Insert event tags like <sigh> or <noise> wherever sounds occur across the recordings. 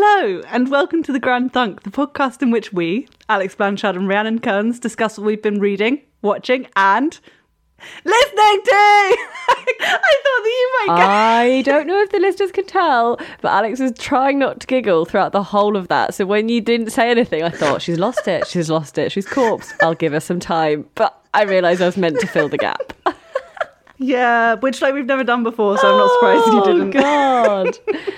Hello, and welcome to The Grand Thunk, the podcast in which we, Alex Blanchard and Rhiannon Kearns, discuss what we've been reading, watching, and listening to. <laughs> I thought that you might get. I don't know if the listeners can tell, but Alex was trying not to giggle throughout the whole of that. So when you didn't say anything, I thought she's lost it. She's lost it. She's corpse. I'll give her some time. But I realised I was meant to fill the gap. <laughs> Yeah, which like we've never done before, so I'm not surprised you oh, didn't. Oh God. <laughs>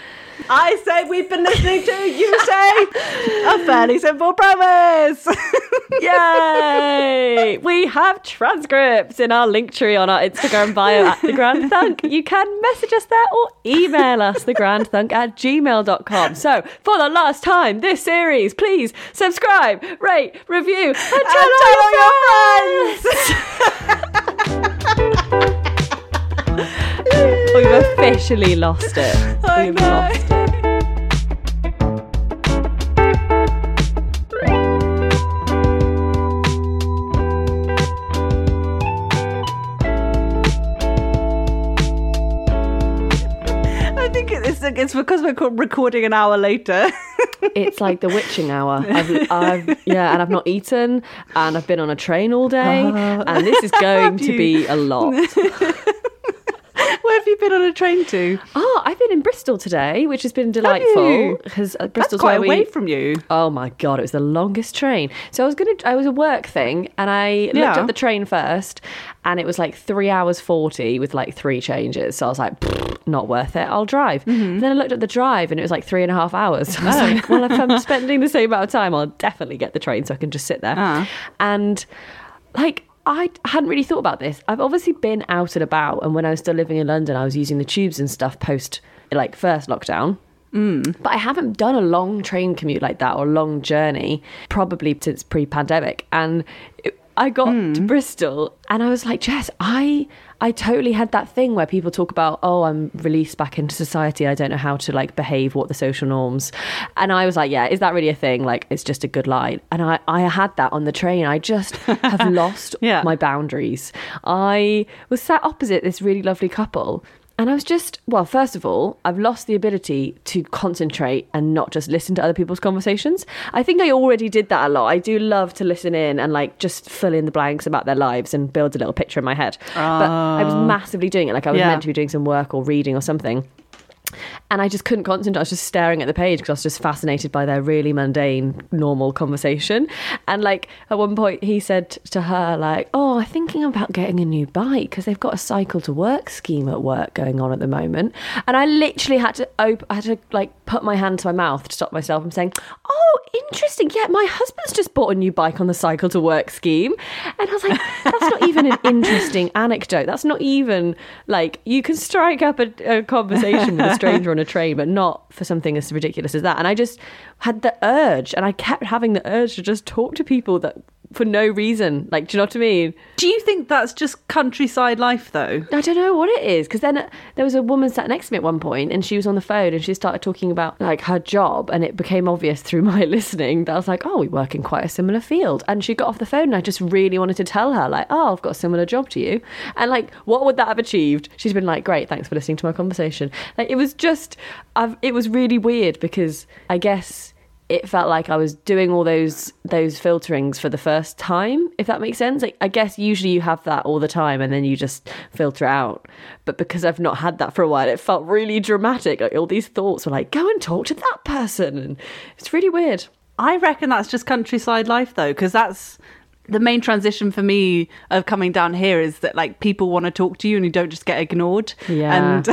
I say we've been listening to. You say a fairly simple premise. <laughs> Yay! We have transcripts in our link tree on our Instagram bio at The Grand Thunk. You can message us there or email us, thegrandthunk at gmail.com. So, for the last time this series, please subscribe, rate, review, and tell, And all tell your all friends. <laughs> We've officially lost it. I We've know. lost it. I think it's it's because we're recording an hour later. <laughs> It's like the witching hour. I've, I've yeah, and I've not eaten, and I've been on a train all day, uh-huh. and this is going <laughs> to be a lot. <laughs> Where have you been on a train to? Oh, I've been in Bristol today, which has been delightful because That's Bristol's quite away we. from you. Oh my god, it was the longest train. So I was gonna, I was a work thing, and I looked at the train first, and it was like three hours forty with like three changes. So I was like, not worth it. I'll drive. Mm-hmm. Then I looked at the drive, and it was like three and a half hours. So <laughs> I was Oh. like, well, if I'm spending the same amount of time, I'll definitely get the train so I can just sit there. Ah. And like. I hadn't really thought about this. I've obviously been out and about, and when I was still living in London, I was using the tubes and stuff post like first lockdown. Mm. But I haven't done a long train commute like that or a long journey probably since pre-pandemic. And it, I got to hmm. Bristol and I was like, Jess, I I totally had that thing where people talk about, oh, I'm released back into society. I don't know how to like behave, what the social norms. And I was like, yeah, is that really a thing? Like, it's just a good line. And I, I had that on the train. I just have <laughs> lost Yeah. my boundaries. I was sat opposite this really lovely couple. And I was just, well, first of all, I've lost the ability to concentrate and not just listen to other people's conversations. I think I already did that a lot. I do love to listen in and like just fill in the blanks about their lives and build a little picture in my head. But I was ah. massively doing it. Like I was Yeah. meant to be doing some work or reading or something. And I just couldn't concentrate. I was just staring at the page because I was just fascinated by their really mundane, normal conversation. And like at one point, he said to her, like, "Oh, I'm thinking about getting a new bike because they've got a cycle to work scheme at work going on at the moment." And I literally had to op- I had to like put my hand to my mouth to stop myself from saying, "Oh, interesting. Yeah, my husband's just bought a new bike on the cycle to work scheme." And I was like, "That's not even an interesting <laughs> anecdote. That's not even like you can strike up a, a conversation with stranger on a train, but not for something as ridiculous as that." And I just had the urge, and I kept having the urge to just talk to people that for no reason. Like, do you know what I mean? Do you think that's just countryside life, though? I don't know what it is because then uh, there was a woman sat next to me at one point and she was on the phone and she started talking about like her job and it became obvious through <laughs> my listening that I was like, oh, we work in quite a similar field. And she got off the phone and I just really wanted to tell her like, oh, I've got a similar job to you. And like, what would that have achieved? She's been like, great, thanks for listening to my conversation. Like, it was just, I've, it was really weird because I guess it felt like I was doing all those those filterings for the first time, if that makes sense. Like I guess usually you have that all the time and then you just filter out. But because I've not had that for a while, it felt really dramatic. Like all these thoughts were like, go and talk to that person and it's really weird. I reckon that's just countryside life, though, because that's the main transition for me of coming down here is that like people want to talk to you and you don't just get ignored. Yeah. And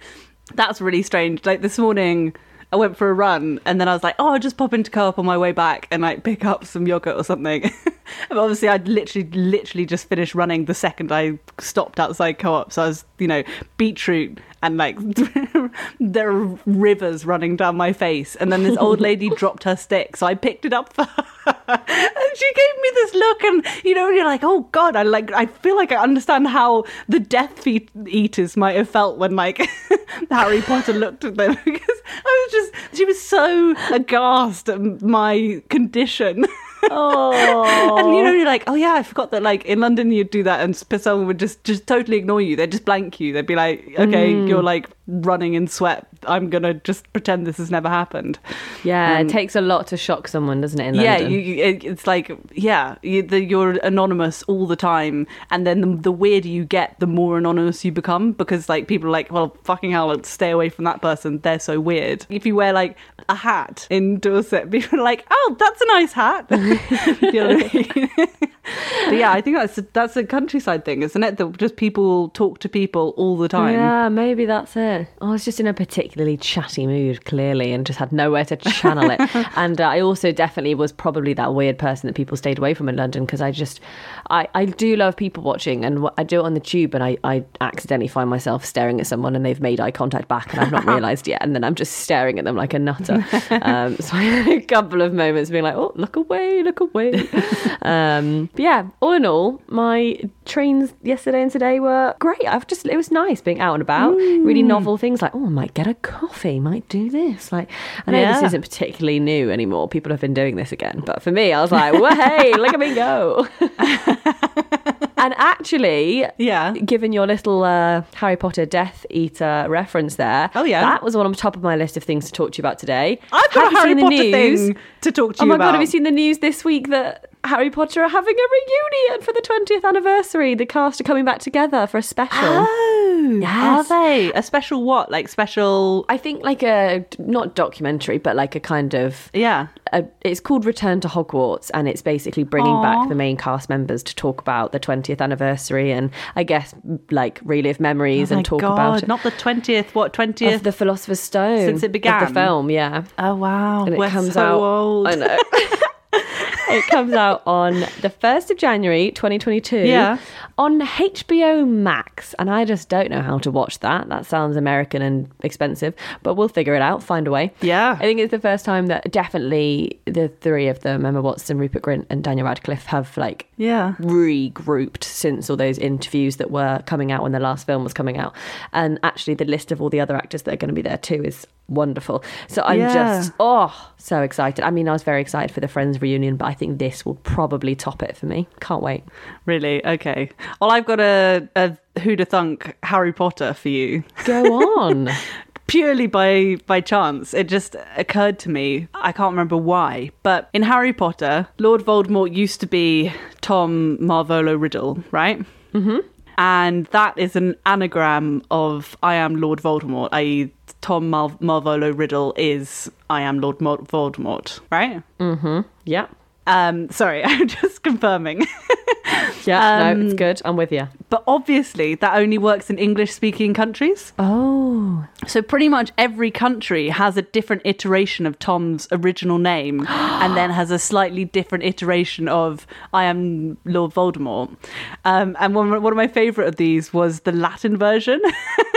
<laughs> that's really strange. Like this morning, I went for a run and then I was like, oh, I'll just pop into co-op on my way back and like pick up some yogurt or something. <laughs> <laughs> obviously, I'd literally, literally just finished running the second I stopped outside co-op. So I was, you know, beetroot and like <laughs> there are rivers running down my face. And then this old lady <laughs> dropped her stick, so I picked it up for her. and she gave me this look, and you know, you're like, oh god, I like, I feel like I understand how the Death Eaters might have felt when like Harry Potter looked at them because I was just, she was so aghast at my condition. Oh, And you know, you're like, oh yeah, I forgot that. Like in London, you'd do that, and someone would just just totally ignore you. They'd just blank you. They'd be like, okay, Mm. you're like running in sweat. I'm gonna just pretend this has never happened. yeah, Um, it takes a lot to shock someone, doesn't it? In yeah, London? you, you, it, it's like yeah, you, the, you're anonymous all the time, and then the, the weirder you get, the more anonymous you become because like people are like, well, fucking hell, let's stay away from that person. They're so weird. If you wear like a hat in Dorset, <laughs> people are like, oh, that's a nice hat. <laughs> you know I mean? but yeah, I think that's a, that's a countryside thing, isn't it? That just people talk to people all the time. Yeah, maybe that's it. I was just in a particularly chatty mood, clearly, and just had nowhere to channel it. <laughs> and uh, I also definitely was probably that weird person that people stayed away from in London because I just, I, I do love people watching, and I do it on the tube, and I, I accidentally find myself staring at someone, and they've made eye contact back, and I've not <laughs> realised yet, and then I'm just staring at them like a nutter. <laughs> Um, so I had a couple of moments being like, oh, look away, look away. <laughs> um, but yeah, all in all, my trains yesterday and today were great. I've just it was nice being out and about, really novel things like oh, I might get a coffee, might do this. Like I know this isn't particularly new anymore. People have been doing this again, but for me, I was like, well, hey, look at me go. <laughs> <laughs> and actually, Yeah. given your little uh, Harry Potter Death Eater reference there, Oh, yeah. that was one on top of my list of things to talk to you about today. I've got Have a you Harry Potter news? thing to talk to you. About. Oh my about. god, have you seen the news this week that Harry Potter are having a reunion for the 20th anniversary? The cast are coming back together for a special. Oh, Yes. are they a special what? Like special? I think like a not documentary, but like a kind of Yeah. a, it's called Return to Hogwarts, and it's basically bringing Aw. back the main cast members to talk about the 20th anniversary and I guess like relive memories Oh and talk God, about it. not the twentieth. What twentieth? of the Philosopher's Stone Since it of began? the film, yeah. oh wow, and it we're comes so out. old. I know. <laughs> <laughs> it comes out on the first of January, 2022. Yeah. On HBO Max, and I just don't know how to watch that. That sounds American and expensive, but we'll figure it out. Find a way. Yeah. I think it's the first time that definitely the three of them, Emma Watson, Rupert Grint, and Daniel Radcliffe, have like Yeah. regrouped since all those interviews that were coming out when the last film was coming out. And actually, the list of all the other actors that are going to be there too is wonderful. So I'm Yeah. just, oh, so excited. I mean, I was very excited for the Friends reunion, but I think this will probably top it for me. Can't wait. Really? Okay. Well, I've got a, a who'da thunk Harry Potter for you. Go on. <laughs> Purely by by chance, it just occurred to me. I can't remember why, but in Harry Potter, Lord Voldemort used to be Tom Marvolo Riddle, right? Mm-hmm. And that is an anagram of I am Lord Voldemort, i.e., Tom Mar- Marvolo Riddle is I am Lord Mo- Voldemort, right? Mm hmm. Yeah. Um, sorry, <laughs> I'm just confirming. Yeah, Um, no, it's good. I'm with you. but obviously, that only works in English speaking countries. Oh. So pretty much every country has a different iteration of Tom's original name <gasps> and then has a slightly different iteration of I am Lord Voldemort. Um, and one, one of my favorite of these was the Latin version. <laughs>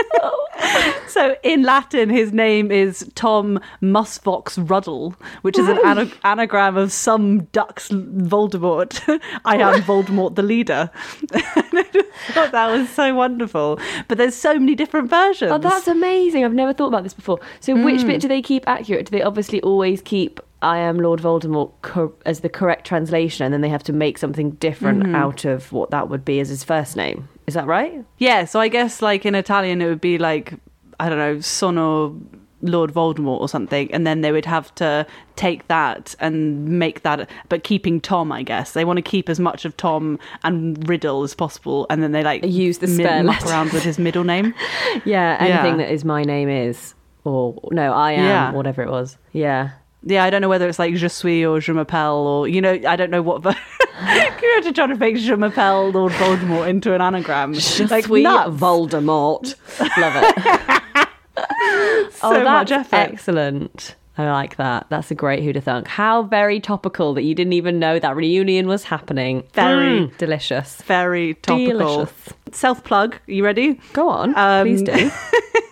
so in Latin, his name is Tom Musvox Ruddle, which is an ana- anagram of sum dux Voldemort. <laughs> I am Voldemort the leader. <laughs> I thought that was so wonderful. But there's so many different versions. Oh, that's amazing. I've never thought about this before. So, which hmm. bit do they keep accurate? Do they obviously always keep I am Lord Voldemort cor- as the correct translation, and then they have to make something different mm-hmm. out of what that would be as his first name? Is that right? Yeah, so I guess like in Italian it would be like I don't know, sono Lord Voldemort or something, and then they would have to take that and make that, but keeping Tom, I guess they want to keep as much of Tom and Riddle as possible, and then they like Use the spare muck around with his middle name. <laughs> Yeah, anything Yeah. that is my name is, or no, I am, Yeah. whatever it was. Yeah. Yeah, I don't know whether it's like Je suis or Je m'appelle or you know, I don't know what. But <laughs> you're to try to make Je m'appelle Lord Voldemort into an anagram. like Sweet nuts. Voldemort. Love it. <laughs> So oh, much that's effort. excellent. I like that. That's a great who to thunk. How very topical that you didn't even know that reunion was happening. Very. Mm, delicious. Very topical. Delicious. Self plug. You ready? Go on, Um, please do. <laughs>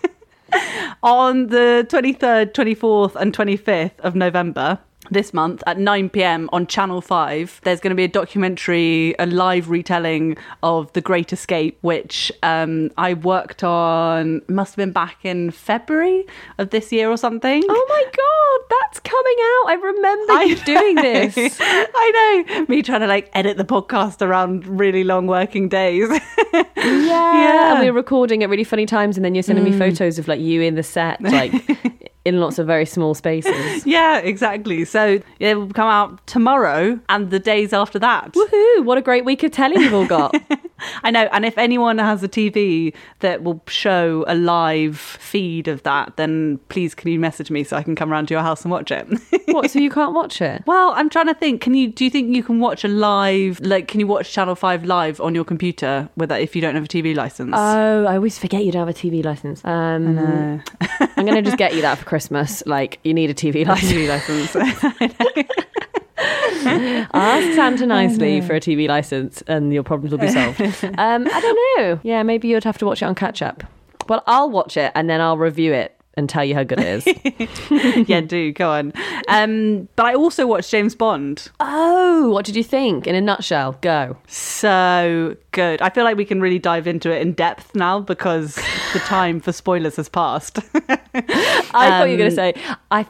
<laughs> on the 23rd, 24th, and 25th of November this month at 9 pm on Channel 5, there's going to be a documentary, a live retelling of The Great Escape, which um, I worked on, must have been back in February of this year or something. Oh my god, that's coming out! I remember I you doing this. <laughs> I know. Me trying to like edit the podcast around really long working days. <laughs> Yeah. And we were recording at really funny times, and then you're sending me photos of like you in the set, like <laughs> in lots of very small spaces. <laughs> yeah, exactly. So it will come out tomorrow and the days after that. Woohoo! What a great week of telly you've all got. <laughs> I know. And if anyone has a TV that will show a live feed of that, then please can you message me so I can come around to your house and watch it? what? So you <laughs> can't watch it? well, I'm trying to think. Can you? Do you think you can watch a live? Like, can you watch Channel Five live on your computer with that if you don't have a TV license? Oh, I always forget you don't have a TV license. Um, I'm going to just get you that for Christmas. Like, you need a TV <laughs> license. TV license. <laughs> Ask Santa nicely for a TV license, and your problems will be solved. <laughs> Um, I don't know. Yeah, maybe you'd have to watch it on catch up. Well, I'll watch it and then I'll review it and tell you how good it is. <laughs> yeah, do go on. Um, but I also watched James Bond. oh, what did you think? In a nutshell, go. So good. I feel like we can really dive into it in depth now because the time for spoilers has passed. <laughs> I thought you were going Um, to say I.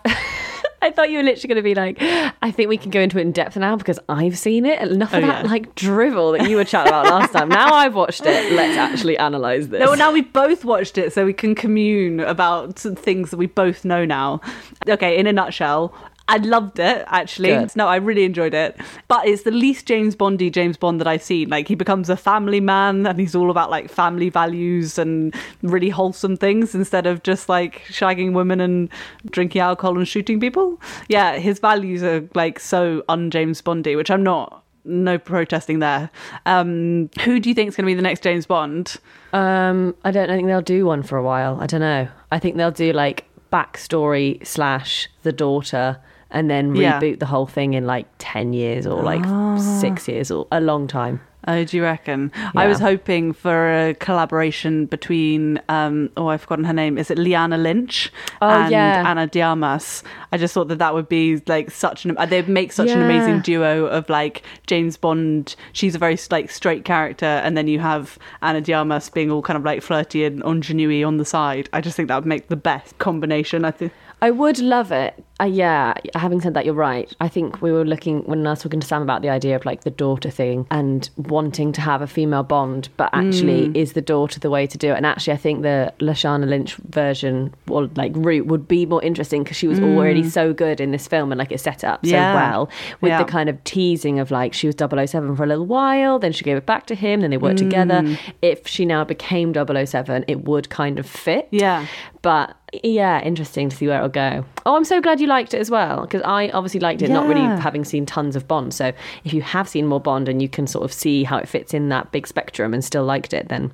I thought you were literally going to be like, I think we can go into it in depth now because I've seen it. Enough of Oh, that yeah. like drivel that you were chatting about last time. Now I've watched it. Let's actually analyze this. no, now we both watched it, so we can commune about some things that we both know now. Okay, in a nutshell. I loved it actually. Good. No, I really enjoyed it. But it's the least James Bondy James Bond that I've seen. Like he becomes a family man and he's all about like family values and really wholesome things instead of just like shagging women and drinking alcohol and shooting people. Yeah, his values are like so un James Bondy, which I'm not no protesting there. Um, who do you think is going to be the next James Bond? Um, I don't I think they'll do one for a while. I don't know. I think they'll do like backstory slash the daughter, and then Yeah. reboot the whole thing in like ten years or like six years or a long time. Oh, do you reckon? I was hoping for a collaboration between, um, oh, I've forgotten her name. Is it Lashana Lynch Oh, and yeah. Ana de Armas? I just thought that that would be like such an, they'd make such an amazing duo of like James Bond. She's a very like straight character, and then you have Ana de Armas being all kind of like flirty and ingenue on the side. I just think that would make the best combination. I think. I would love it. Uh, yeah, having said that, you're right. I think we were looking when I was talking to Sam about the idea of like the daughter thing and wanting to have a female bond, but actually, Mm. is the daughter the way to do it? And actually, I think the Lashana Lynch version or like route would be more interesting because she was already so good in this film and like it set up so Mm. Well with Yeah. the kind of teasing of like she was 007 for a little while, then she gave it back to him, then they worked together. Mm. If she now became 007, it would kind of fit. Yeah. But yeah, interesting to see where it'll go. Oh, I'm so glad you liked it as well because I obviously liked it, not really having seen tons of Bond. So if you have seen more Bond and you can sort of see how it fits in that big spectrum and still liked it, then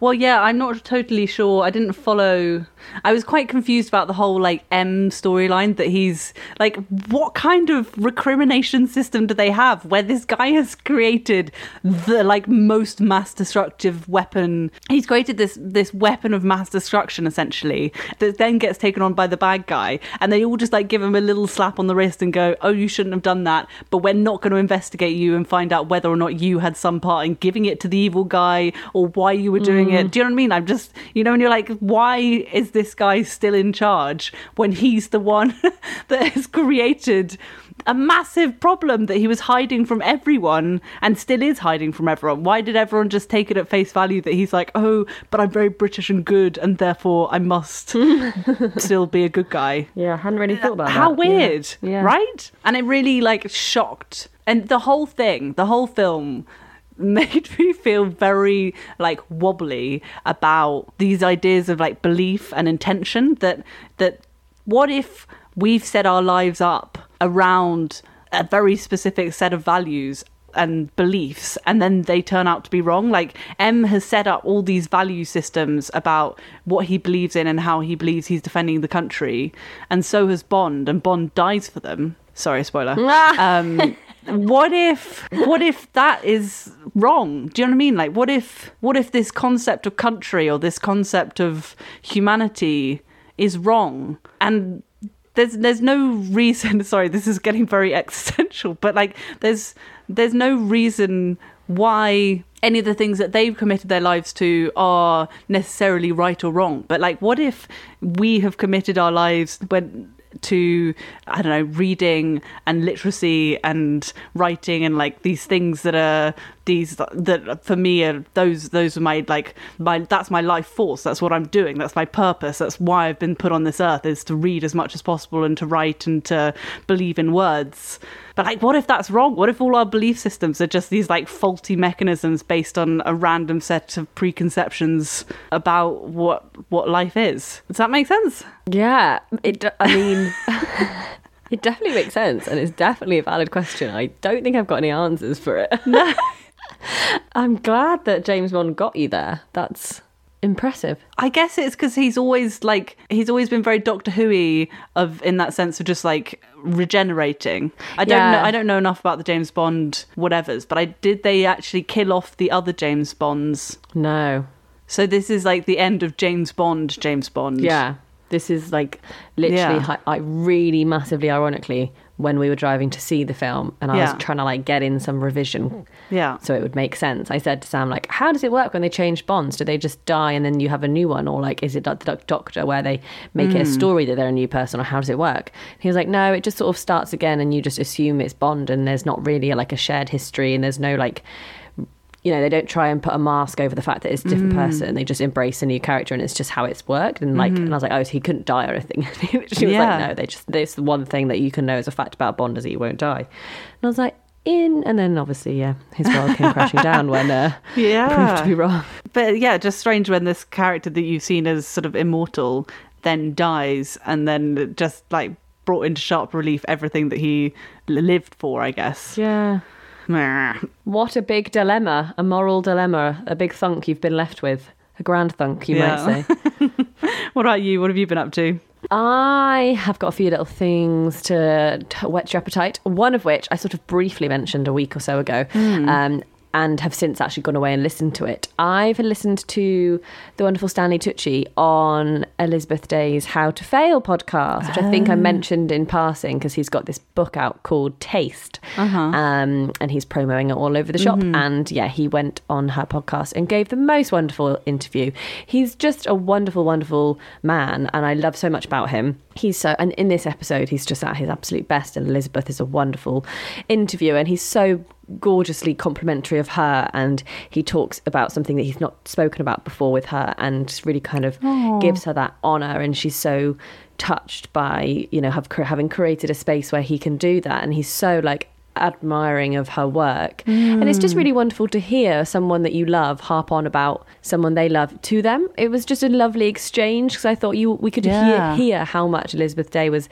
Well, yeah, I'm not totally sure. I didn't follow. I was quite confused about the whole like M storyline that he's like, what kind of recrimination system do they have where this guy has created the like most mass destructive weapon? He's created this this weapon of mass destruction essentially that then gets taken on by the bad guy, and they all just like give him a little slap on the wrist and go, "Oh, you shouldn't have done that," but we're not going to investigate you and find out whether or not you had some part in giving it to the evil guy or why you were doing it. Mm-hmm. Do you know what I mean? I'm just, you know, and you're like, why is this guy still in charge when he's the one <laughs> that has created a massive problem that he was hiding from everyone and still is hiding from everyone? Why did everyone just take it at face value that he's like, oh, but I'm very British and good and therefore I must <laughs> still be a good guy? yeah, I hadn't really thought about How that. How weird, Yeah. Yeah. right? And it really like shocked. And the whole thing, the whole film made <laughs> me feel very like wobbly about these ideas of like belief and intention that that what if we've set our lives up around a very specific set of values and beliefs and then they turn out to be wrong? Like m has set up all these value systems about what he believes in and how he believes he's defending the country and so has bond and bond dies for them. Sorry spoiler. <laughs> Um what if what if that is wrong? Do you know what i mean? Like what if what if this concept of country or this concept of humanity is wrong? And there's there's no reason <laughs> sorry this is getting very <laughs> existential but like there's there's no reason why any of the things that they've committed their lives to are necessarily right or wrong. But like what if we have committed our lives when to I don't know reading and literacy and writing and like these things that are these that for me are those those are my like my that's my life force. That's what I'm doing. That's my purpose. That's why I've been put on this earth is to read as much as possible and to write and to believe in words. But like what if that's wrong? What if all our belief systems are just these like faulty mechanisms based on a random set of preconceptions about what what life is? Does that make sense? Yeah, it. d- I mean, <laughs> it definitely makes sense, and it's definitely a valid question. I don't think I've got any answers for it. No, <laughs> <laughs> I'm glad that James Bond got you there. That's impressive. I guess it's because he's always like he's always been very Doctor Who of in that sense of just like regenerating. I don't Yeah. know I don't know enough about the James Bond whatevers, but I did they actually kill off the other James Bonds? No, So this is like the end of James Bond, James Bond. yeah, this is like literally. Yeah. I really massively ironically when we were driving to see the film, and I Yeah. was trying to like get in some revision Yeah. so it would make sense. I said to Sam, like, how does it work when they change bonds? Do they just die and then you have a new one? Or like, is it like the Doctor where they make it a hmm. story that they're a new person? Or how does it work? He was like, no, it just sort of starts again and you just assume it's Bond and there's not really like a shared history and there's no like, you know, they don't try and put a mask over the fact that it's a different person. They just embrace a new character and it's just how it's worked. And like, and I was like, oh, so he couldn't die or anything. <laughs> she was Yeah. like, no, they just, there's one thing that you can know as a fact about Bond is that he won't die. And I was like, in and then obviously yeah his world came crashing down when uh <laughs> Yeah. proved to be wrong But yeah, just strange when this character that you've seen as sort of immortal then dies and then just like brought into sharp relief everything that he lived for, I guess. yeah. What a big dilemma a moral dilemma a big thunk you've been left with a grand thunk you Yeah. might say <laughs> What about you? What have you been up to? I have got a few little things to, to whet your appetite. One of which I sort of briefly mentioned a week or so ago, um, and have since actually gone away and listened to it. I've listened to the wonderful Stanley Tucci on Elizabeth Day's How to Fail podcast, which I think I ah. mentioned in passing because he's got this book out called Taste, uh-huh. um, and he's promoting it all over the shop. Mm-hmm. And yeah, he went on her podcast and gave the most wonderful interview. He's just a wonderful, wonderful man, and I love so much about him. He's so, and in this episode, he's just at his absolute best. And Elizabeth is a wonderful interviewer, and he's so gorgeously complimentary of her. And he talks about something that he's not spoken about before with her, and really kind of gives her that honor. And she's so touched by you know have, having created a space where he can do that, and he's so like admiring of her work. And it's just really wonderful to hear someone that you love harp on about someone they love to them. It was just a lovely exchange because I thought you we could Yeah. hear hear how much Elizabeth Day was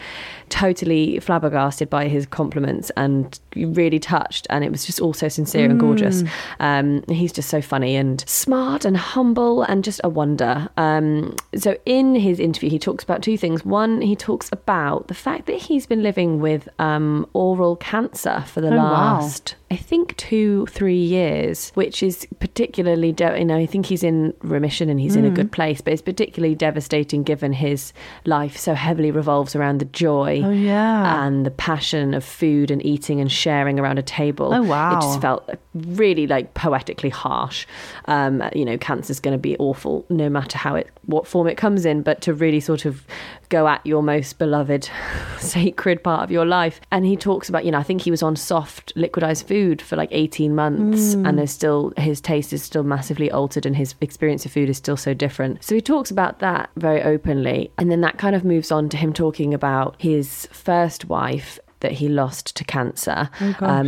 totally flabbergasted by his compliments and really touched and it was just all so sincere and gorgeous. Um, he's just so funny and smart and humble and just a wonder. Um, so in his interview he talks about two things. One, he talks about the fact that he's been living with um, oral cancer for the Oh, wow. last I think two, three years, which is particularly, de- you know, I think he's in remission and he's in a Mm. good place, but it's particularly devastating given his life so heavily revolves around the joy Oh, yeah. and the passion of food and eating and sharing around a table. Oh, wow. It just felt really like poetically harsh. Um, you know, cancer's going to be awful no matter how it, what form it comes in, but to really sort of go at your most beloved, <laughs> sacred part of your life. And he talks about, you know, I think he was on soft liquidized food for like 18 months hmm. and there's still, his taste is still massively altered and his experience of food is still so different. So he talks about that very openly. And then that kind of moves on to him talking about his first wife that he lost to cancer.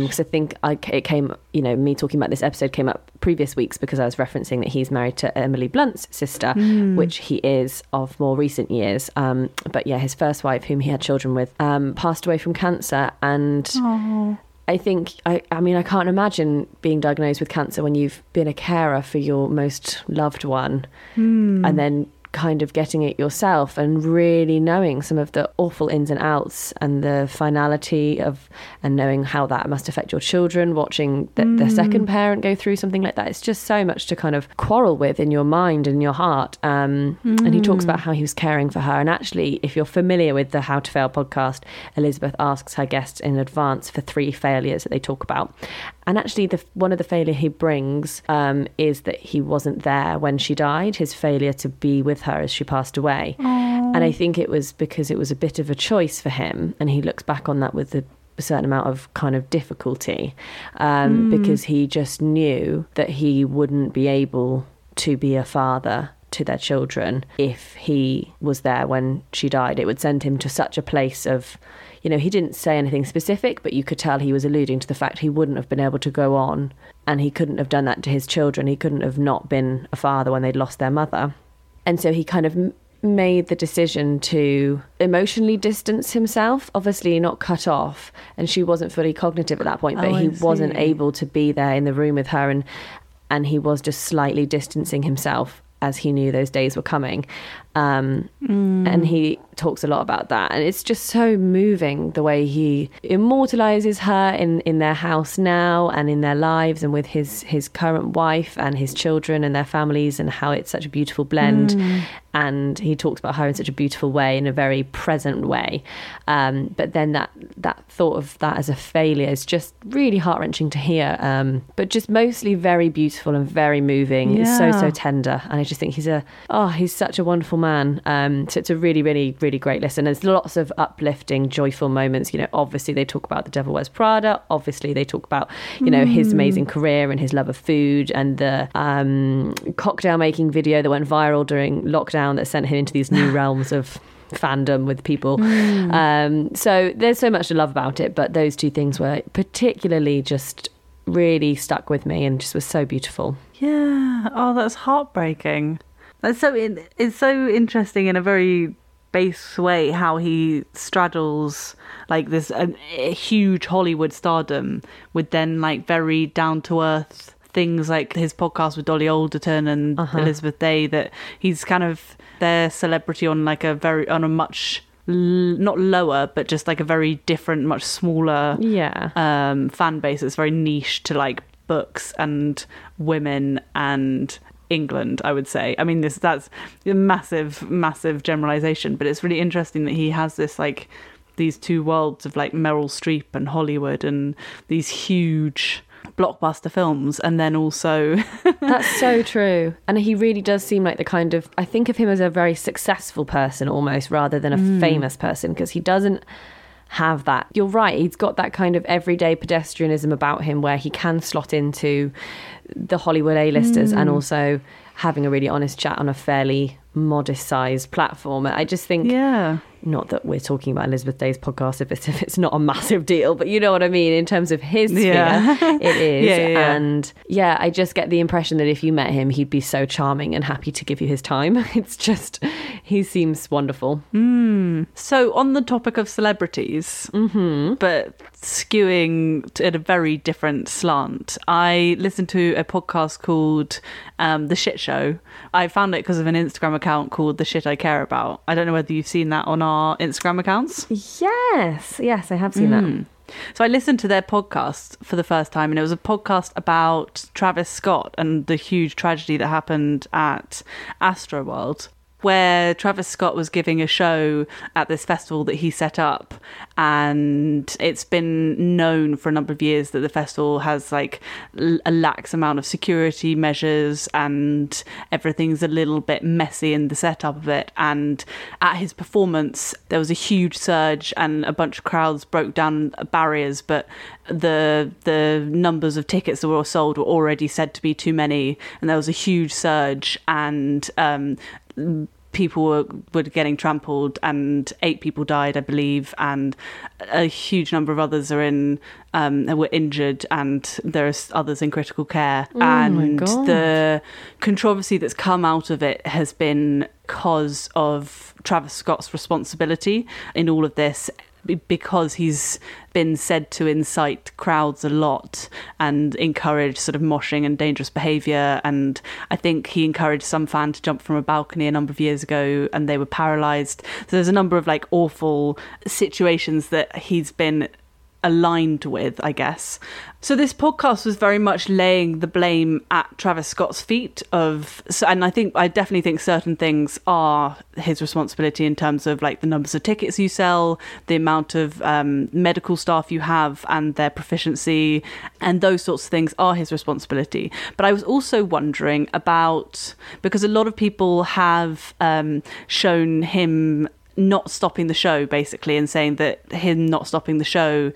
Because I think I, it came, you know, me talking about this episode came up previous weeks because I was referencing that he's married to Emily Blunt's sister, which he is of more recent years. Um, but yeah, his first wife, whom he had children with, um, passed away from cancer. And I think, I, I mean, I can't imagine being diagnosed with cancer when you've been a carer for your most loved one and then kind of getting it yourself and really knowing some of the awful ins and outs and the finality of and knowing how that must affect your children watching the, the second parent go through something like that. It's just so much to kind of quarrel with in your mind and your heart. Um, and he talks about how he was caring for her. And actually if you're familiar with the how to fail podcast elizabeth asks her guests in advance for three failures that they talk about and actually the one of the failure he brings um, is that he wasn't there when she died his failure to be with her as she passed away And I think it was because it was a bit of a choice for him. And he looks back on that with a, a certain amount of kind of difficulty um, because he just knew that he wouldn't be able to be a father to their children if he was there when she died. It would send him to such a place of, you know, he didn't say anything specific, but you could tell he was alluding to the fact he wouldn't have been able to go on and he couldn't have done that to his children. He couldn't have not been a father when they'd lost their mother. And so he kind of made the decision to emotionally distance himself, obviously not cut off. And she wasn't fully cognitive at that point, but Oh, he wasn't able to be there in the room with her and and he was just slightly distancing himself as he knew those days were coming. Um, And he talks a lot about that. And it's just so moving the way he immortalizes her in, in their house now and in their lives and with his, his current wife and his children and their families and how it's such a beautiful blend. And he talks about her in such a beautiful way, in a very present way. Um, but then that, that thought of that as a failure is just really heart wrenching to hear. Um, but just mostly very beautiful and very moving. It's so, so tender. And I just think he's a, oh, he's such a wonderful man. Um, so it's a really, really, really great listen. There's lots of uplifting, joyful moments. You know, obviously they talk about The Devil Wears Prada. Obviously they talk about, you know, his amazing career and his love of food and the um, cocktail making video that went viral during lockdown that sent him into these new <laughs> realms of fandom with people. Um, so there's so much to love about it, but those two things were particularly just really stuck with me and just was so beautiful. Yeah. Oh, that's heartbreaking. That's so. In, it's so interesting in a very base way how he straddles like this a, a huge Hollywood stardom with then like very down to earth things like his podcast with Dolly Alderton and Uh-huh. Elizabeth Day. That he's kind of their celebrity on like a very on a much l- not lower but just like a very different, much smaller Yeah. um, fan base it's very niche to like books and women and England, I would say. I mean, this that's a massive, massive generalization, but it's really interesting that he has this like these two worlds of like Meryl Streep and Hollywood and these huge blockbuster films, and then also <laughs> That's so true. And he really does seem like the kind of I think of him as a very successful person almost rather than a hmm. famous person because he doesn't have that. You're right, he's got that kind of everyday pedestrianism about him where he can slot into the Hollywood A-listers and mm. also having a really honest chat on a fairly modest sized platform. I just think yeah, not that we're talking about Elizabeth Day's podcast if it's <laughs> if it's not a massive deal, but you know what I mean in terms of his sphere, Yeah. <laughs> it is. Yeah, yeah. And yeah, I just get the impression that if you met him, he'd be so charming and happy to give you his time. <laughs> It's just he seems wonderful. So, on the topic of celebrities, Mm-hmm. but skewing at a very different slant, I listened to a podcast called um, The Shit Show. I found it because of an Instagram account called The Shit I Care About. I don't know whether you've seen that on our Instagram accounts. Yes, yes, I have seen that. Hmm. So I listened to their podcast for the first time, and it was a podcast about Travis Scott and the huge tragedy that happened at Astroworld, where Travis Scott was giving a show at this festival that he set up, and it's been known for a number of years that the festival has like a lax amount of security measures, and everything's a little bit messy in the setup of it. And at his performance, there was a huge surge, and a bunch of crowds broke down barriers, but the the numbers of tickets that were sold were already said to be too many, and there was a huge surge, and um, people were, were getting trampled and eight people died i believe and a huge number of others are in um, were injured and there's others in critical care and God. the controversy that's come out of it has been because of travis scott's responsibility in all of this because he's been said to incite crowds a lot and encourage sort of moshing and dangerous behavior. And i think he encouraged some fan to jump from a balcony a number of years ago and they were paralyzed. So there's a number of like awful situations that he's been aligned with, I guess. So this podcast was very much laying the blame at Travis Scott's feet of and I think I definitely think certain things are his responsibility in terms of like the numbers of tickets you sell, the amount of um, medical staff you have and their proficiency and those sorts of things are his responsibility. But I was also wondering about because a lot of people have um, shown him not stopping the show basically and saying that him not stopping the show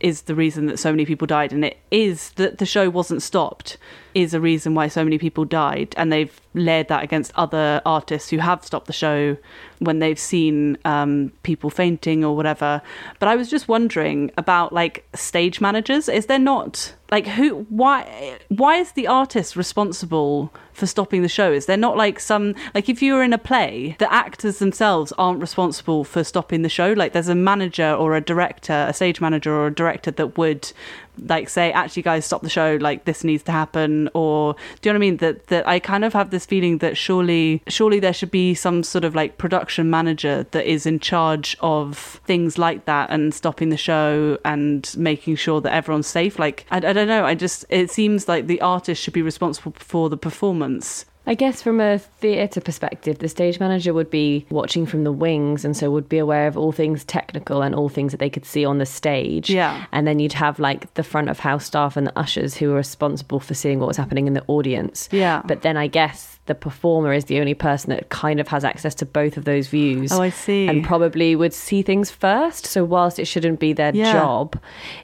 is the reason that so many people died. And it is that the show wasn't stopped is a reason why so many people died and they've layered that against other artists who have stopped the show when they've seen um, people fainting or whatever. But i was just wondering about like stage managers. Is there not like who why why is the artist responsible for stopping the show? Is there not like some like if you were in a play the actors themselves aren't responsible for stopping the show. Like there's a manager or a director a stage manager or a director that would like say actually guys stop the show like this needs to happen or do you know what i mean? That that i kind of have this feeling that surely surely there should be some sort of like production manager that is in charge of things like that and stopping the show and making sure that everyone's safe. Like i, I don't know. I just it seems like the artist should be responsible for the performance. I guess from a theatre perspective, the stage manager would be watching from the wings and so would be aware of all things technical and all things that they could see on the stage. Yeah. And then you'd have like the front of house staff and the ushers who are responsible for seeing what was happening in the audience. Yeah. But then I guess the performer is the only person that kind of has access to both of those views. Oh, I see. And probably would see things first. So whilst it shouldn't be their Yeah. job,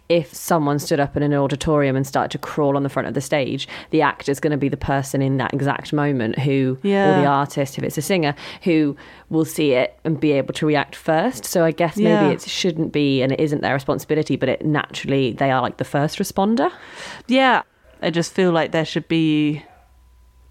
if someone stood up in an auditorium and started to crawl on the front of the stage, the actor's going to be the person in that exact moment who, or the artist, if it's a singer, who will see it and be able to react first. So I guess Yeah. maybe it shouldn't be and it isn't their responsibility, but it naturally they are like the first responder. yeah i just feel like there should be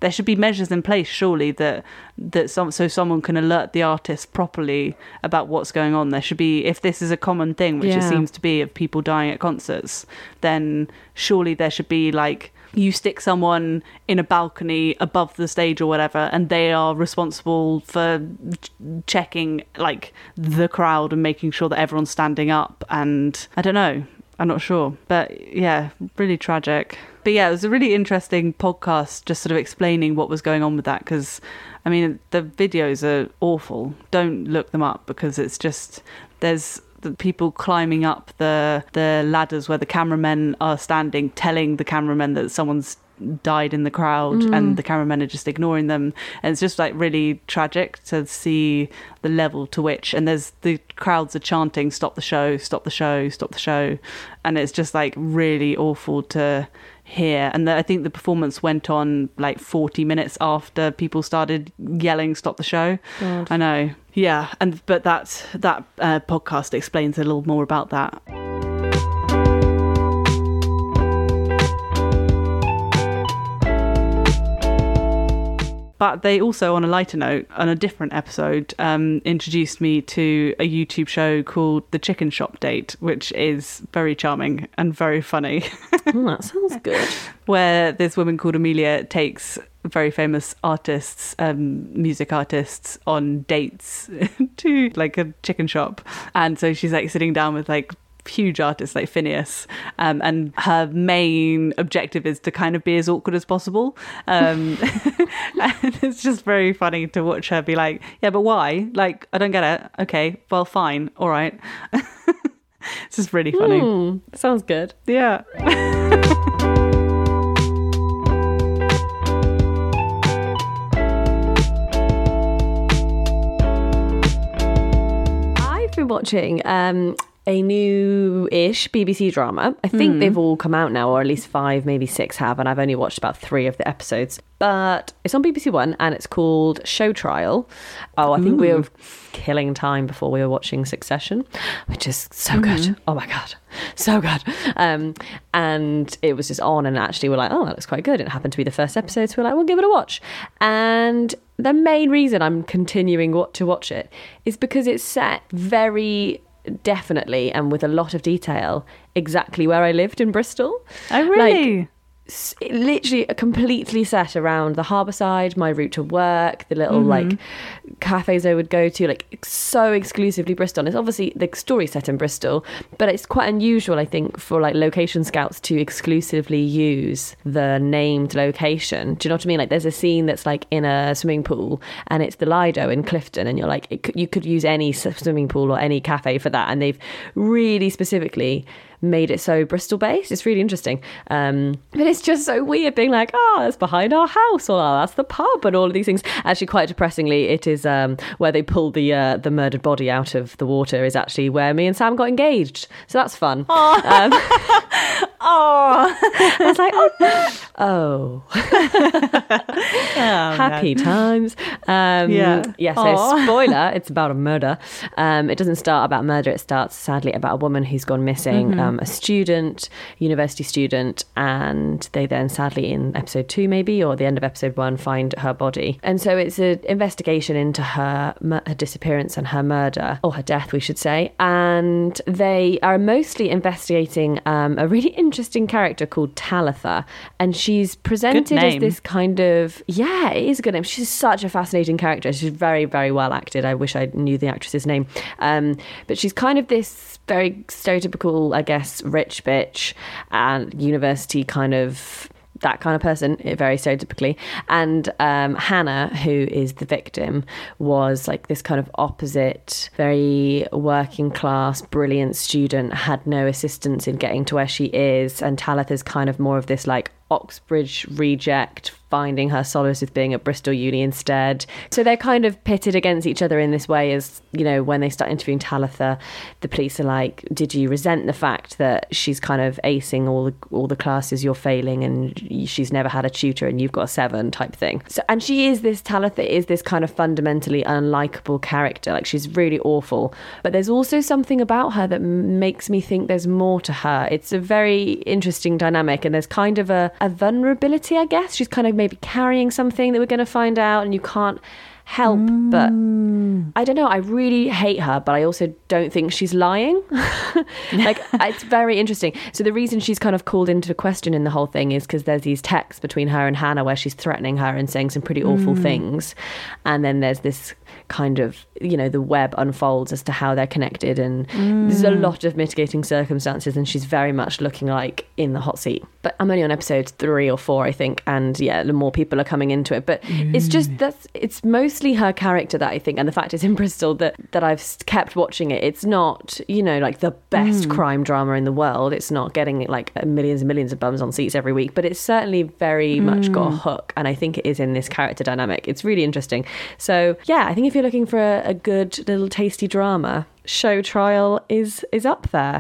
there should be measures in place surely that that some so someone can alert the artist properly about what's going on there should be if this is a common thing which it seems to be of people dying at concerts then surely there should be like you stick someone in a balcony above the stage or whatever and they are responsible for ch- checking like the crowd and making sure that everyone's standing up and i don't know i'm not sure. But yeah really tragic. But yeah it was a really interesting podcast just sort of explaining what was going on with that because i mean the videos are awful. Don't look them up because it's just there's the people climbing up the the ladders where the cameramen are standing telling the cameramen that someone's died in the crowd and mm. the cameramen are just ignoring them. And it's just like really tragic to see the level to which and there's the crowds are chanting stop the show stop the show stop the show. And it's just like really awful to hear and the, i think the performance went on like 40 minutes after people started yelling stop the show. God. i know. Yeah. And but that that uh, podcast explains a little more about that But they also, on a lighter note, on a different episode, um, introduced me to a YouTube show called The Chicken Shop Date, which is very charming and very funny. <laughs> Oh, that sounds good. where this woman called Amelia takes very famous artists, um, music artists, on dates <laughs> to like a chicken shop, and so she's like sitting down with like huge artists like Finneas, um, and her main objective is to kind of be as awkward as possible. Um, <laughs> and it's just very funny to watch her be like, "Yeah, but why? Like, I don't get it. Okay, well, fine, all right." <laughs> it's just really funny. Hmm, sounds good. Yeah. <laughs> I've been watching um, a new-ish BBC drama. I think they've all come out now, or at least five, maybe six have, and I've only watched about three of the episodes. But it's on BBC One, and it's called Show Trial. Oh, I think we were killing time before we were watching Succession, which is so good. Oh my god, so good. Um, and it was just on, and actually we're like, oh, that looks quite good. It happened to be the first episode, so we're like, we'll give it a watch. And the main reason I'm continuing what to watch it is because it's set very definitely and with a lot of detail exactly where I lived in Bristol. Oh, really? s- literally completely set around the harbour side, my route to work, the little mm-hmm. like cafes I would go to, like so exclusively Bristol. And it's obviously the story set in Bristol, but it's quite unusual, I think, for like location scouts to exclusively use the named location. Do you know what I mean? Like there's a scene that's like in a swimming pool and it's the Lido in Clifton, and you're like, could, you could use any swimming pool or any cafe for that. And they've really specifically made it so Bristol based. It's really interesting. Um, but it's just so weird being like, oh, that's behind our house, or oh, that's the pub, and all of these things. Actually, quite depressingly, it is um, where they pulled the uh, the murdered body out of the water. Is actually where me and Sam got engaged. So that's fun. Um, Oh, <laughs> I was like, oh, <laughs> oh. happy times. Um, Yeah. Yeah. So Aw. <laughs> spoiler, it's about a murder. Um, it doesn't start about murder. It starts sadly about a woman who's gone missing, Mm-hmm. Um, a student, university student, and they then sadly in episode two maybe or the end of episode one find her body. And so it's an investigation into her, her disappearance and her murder or her death, we should say. And they are mostly investigating um, a really interesting character called Talitha, and she's presented as this kind of yeah, it is a good name. She's such a fascinating character. She's very, very well acted. I wish I knew the actress's name, um, but she's kind of this very stereotypical, I guess, rich bitch and university kind of that kind of person, eh, very stereotypically. And um, Hannah, who is the victim, was like this kind of opposite, very working class, brilliant student, had no assistance in getting to where she is. And Talitha's kind of more of this like Oxbridge reject, finding her solace with being at Bristol Uni instead. So they're kind of pitted against each other in this way as, you know, when they start interviewing Talitha, the police are like, Did you resent the fact that she's kind of acing all the all the classes you're failing and she's never had a tutor and you've got a seven type thing. So and she is this Talitha is this kind of fundamentally unlikable character. Like she's really awful. But there's also something about her that makes me think there's more to her. It's a very interesting dynamic and there's kind of a, a vulnerability, I guess. She's kind of maybe carrying something that we're going to find out and you can't help but mm. I don't know. I really hate her, but I also don't think she's lying. <laughs> like <laughs> it's very interesting. So the reason she's kind of called into question in the whole thing is because there's these texts between her and Hannah where she's threatening her and saying some pretty awful mm. things, and then there's this kind of you know the web unfolds as to how they're connected, and there's a mm. lot of mitigating circumstances, and she's very much looking like in the hot seat. But I'm only on episode three or four, I think, and yeah, the more people are coming into it, but it's just mm. that's it's mostly her character that I think, and the fact it's in Bristol that that I've kept watching it. It's not you know like the best mm. crime drama in the world. It's not getting like uh, millions and millions of bums on seats every week, but it's certainly very much got a hook, and I think it is in this character dynamic. It's really interesting. So yeah, I think if you're looking for a, a good little tasty drama, Showtrial is is up there.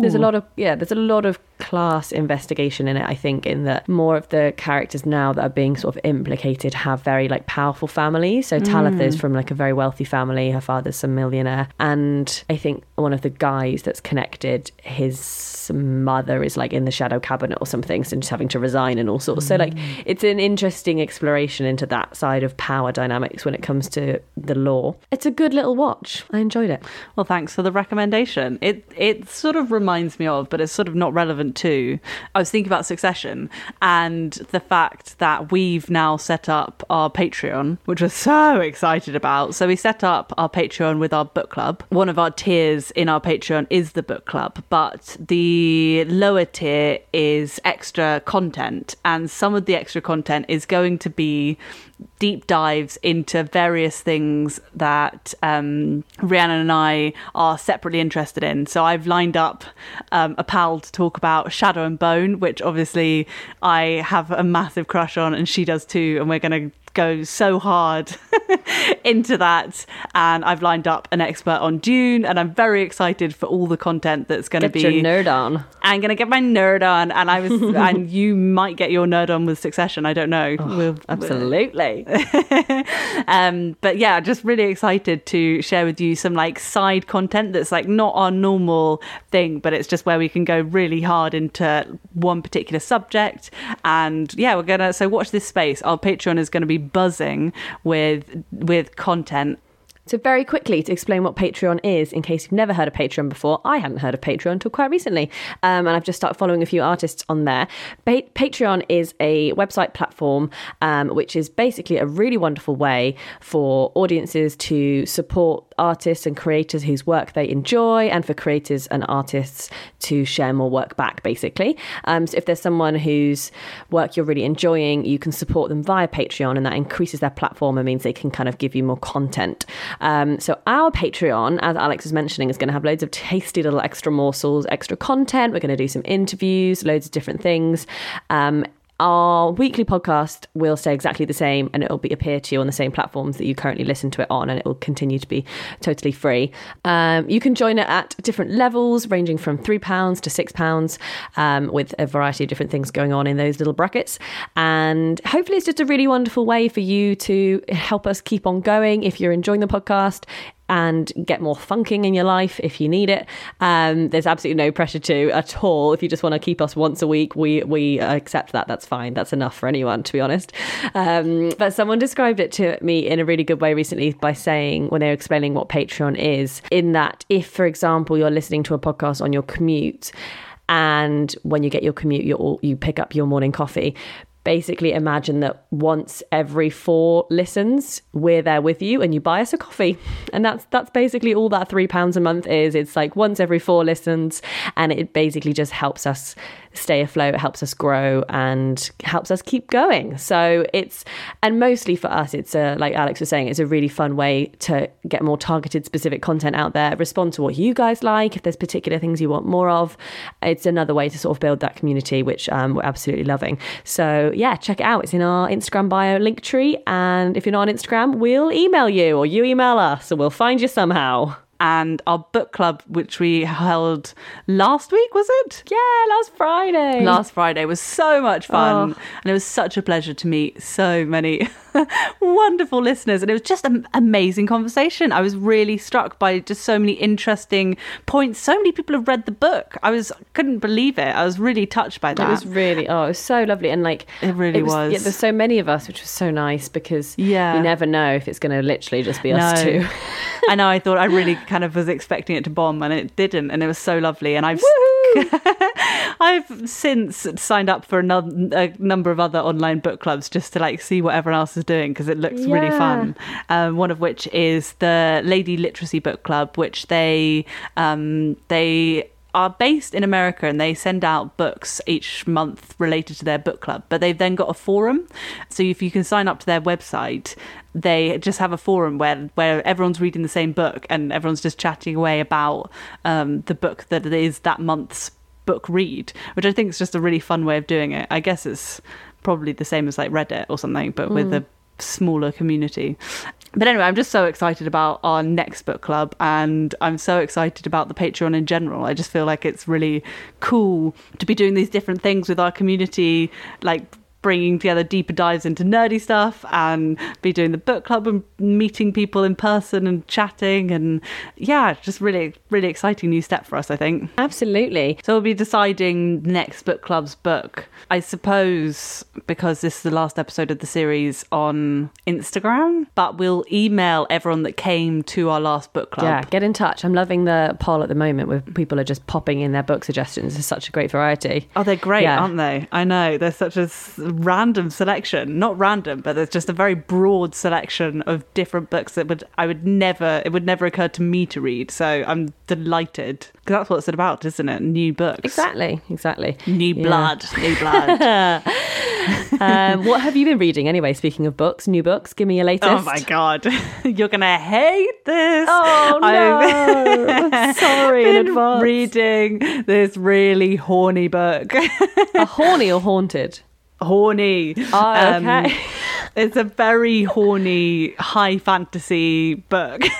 There's a lot of yeah, there's a lot of class investigation in it. I think in that more of the characters now that are being sort of implicated have very like powerful families. So Talitha is mm. from like a very wealthy family. Her father's some millionaire, and I think one of the guys that's connected, his mother is like in the shadow cabinet or something, so just having to resign and all sorts. So like mm. it's an interesting exploration into that side of power dynamics when it comes to the law. It's a good little watch. I enjoyed it. Well, thanks for the recommendation. It it sort of reminds me of, but it's sort of not relevant to. I was thinking about Succession and the fact that we've now set up our Patreon, which we're so excited about. So we set up our Patreon with our book club. One of our tiers in our Patreon is the book club, but the lower tier is extra content, and some of the extra content is going to be deep dives into various things that um, Rhiannon and I are separately interested in. So I've lined up um, a pal to talk about Shadow and Bone, which obviously I have a massive crush on, and she does too. And we're going to go so hard <laughs> into that. And I've lined up an expert on Dune, and I'm very excited for all the content that's going to Get be. your nerd on. I'm gonna get my nerd on, and I was, <laughs> and you might get your nerd on with Succession. I don't know. We'll- Absolutely. <laughs> um, but yeah, just really excited to share with you some like side content that's like not our normal thing, but it's just where we can go really hard into one particular subject. And yeah, we're gonna so watch this space. Our Patreon is gonna be buzzing with with content So, very quickly to explain what Patreon is, in case you've never heard of Patreon before, I hadn't heard of Patreon until quite recently, um, and I've just started following a few artists on there. Pa- Patreon is a website platform um, which is basically a really wonderful way for audiences to support artists and creators whose work they enjoy, and for creators and artists to share more work back, basically. Um, so, if there's someone whose work you're really enjoying, you can support them via Patreon, and that increases their platform and means they can kind of give you more content. Um, so our Patreon, as Alex was mentioning, is going to have loads of tasty little extra morsels, extra content. We're going to do some interviews, loads of different things. Um, our weekly podcast will stay exactly the same and it'll be appear to you on the same platforms that you currently listen to it on and it will continue to be totally free. Um, you can join it at different levels ranging from three pounds to six pounds um, with a variety of different things going on in those little brackets. And hopefully it's just a really wonderful way for you to help us keep on going if you're enjoying the podcast and get more funking in your life if you need it. Um, there's absolutely no pressure to at all. If you just want to keep us once a week, we we accept that. That's fine. That's enough for anyone, to be honest. Um, but someone described it to me in a really good way recently by saying when they were explaining what Patreon is, in that if, for example, you're listening to a podcast on your commute and when you get your commute you you pick up your morning coffee basically imagine that once every four listens we're there with you and you buy us a coffee. And that's that's basically all that three pounds a month is. It's like once every four listens and it basically just helps us stay afloat it helps us grow and helps us keep going. So it's and mostly for us it's a like alex was saying it's a really fun way to get more targeted specific content out there respond to what you guys like if there's particular things you want more of. It's another way to sort of build that community which um, we're absolutely loving. So yeah check it out. It's in our instagram bio link tree. And if you're not on instagram we'll email you or you email us and we'll find you somehow and our book club, which we held last week, was it? Yeah, last Friday. Last Friday was so much fun, Oh. and it was such a pleasure to meet so many <laughs> wonderful listeners, and it was just an amazing conversation. I was really struck by just so many interesting points. So many people have read the book. I was couldn't believe it. I was really touched by that. It was really oh, it was so lovely, and like It really was. Yeah, there's so many of us, which was so nice because Yeah. you never know if it's going to literally just be us two. <laughs> I know. I thought I really <laughs> kind of was expecting it to bomb, and it didn't, and it was so lovely. And I've <laughs> I've since signed up for another a number of other online book clubs just to like see what everyone else is doing because it looks really fun. Um, one of which is the Lady Literacy Book Club, which they um, they are based in America and they send out books each month related to their book club. But they've then got a forum, so if you can sign up to their website, they just have a forum where where everyone's reading the same book and everyone's just chatting away about um, the book that is that month's book read, which I think is just a really fun way of doing it. I guess it's probably the same as like Reddit or something, but with a smaller community. But anyway, I'm just so excited about our next book club and I'm so excited about the Patreon in general. I just feel like it's really cool to be doing these different things with our community, like bringing together deeper dives into nerdy stuff and be doing the book club and meeting people in person and chatting and yeah, just really, really exciting new step for us, I think. Absolutely. So we'll be deciding next book club's book. I suppose because this is the last episode of the series on Instagram, but we'll email everyone that came to our last book club. Yeah, get in touch. I'm loving the poll at the moment where people are just popping in their book suggestions. It's such a great variety. Oh, they're great, Yeah. aren't they? I know. There's such a random selection. Not random, but there's just a very broad selection of different books that would I would never it would never occur to me to read. So I'm delighted because that's what it's about, isn't it? New books, Exactly, exactly. New Yeah. blood, new blood. <laughs> um, what have you been reading anyway? Speaking of books, new books, give me your latest. Oh my god, <laughs> you're gonna hate this. Oh <laughs> no! I'm sorry in advance. reading this really horny book. a horny or haunted? Horny. Oh, Um, okay. <laughs> it's a very horny high fantasy book. <laughs>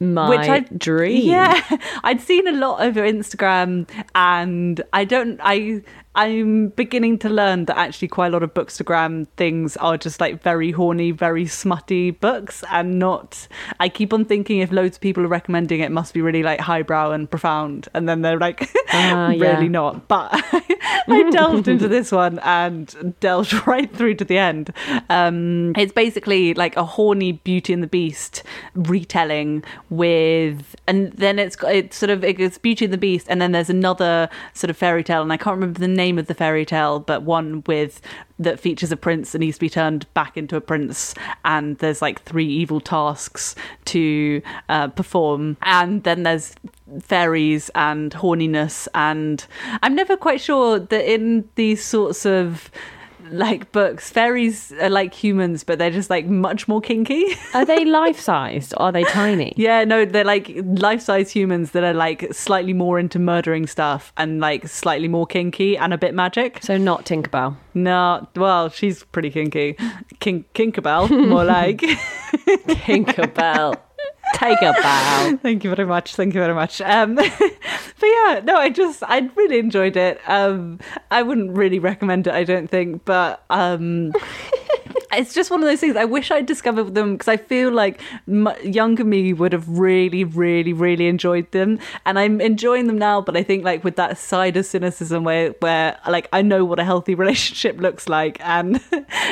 my Which I- dream. Yeah, <laughs> I'd seen a lot of your Instagram, and I don't. I I'm beginning to learn that actually quite a lot of Bookstagram things are just like very horny, very smutty books, and not. I keep on thinking if loads of people are recommending it, it must be really like highbrow and profound, and then they're like <laughs> Ah, really yeah. not. But <laughs> I delved into this one and delved right through to the end. Um, it's basically like a horny Beauty and the Beast retelling with, and then it's it's sort of it's Beauty and the Beast, and then there's another sort of fairy tale, and I can't remember the name of the fairy tale, but one with that features a prince and needs to be turned back into a prince, and there's like three evil tasks to uh, perform, and then there's fairies and horniness and i'm never quite sure that in these sorts of like books fairies are like humans but they're just like much more kinky <laughs> Are they life sized? Are they tiny? yeah no they're like life sized humans that are like slightly more into murdering stuff and like slightly more kinky and a bit magic So not Tinkerbell. no well she's pretty kinky Kink kinkabell <laughs> more like <laughs> Tinkerbell. Take a bow. <laughs> Thank you very much. Thank you very much. Um, <laughs> but yeah, no, I just I really enjoyed it. Um, I wouldn't really recommend it, I don't think, but um, <laughs> it's just one of those things. I wish I'd discovered them because I feel like m- younger me would have really, really, really enjoyed them, and I'm enjoying them now. But I think like with that side of cynicism where where like I know what a healthy relationship looks like, and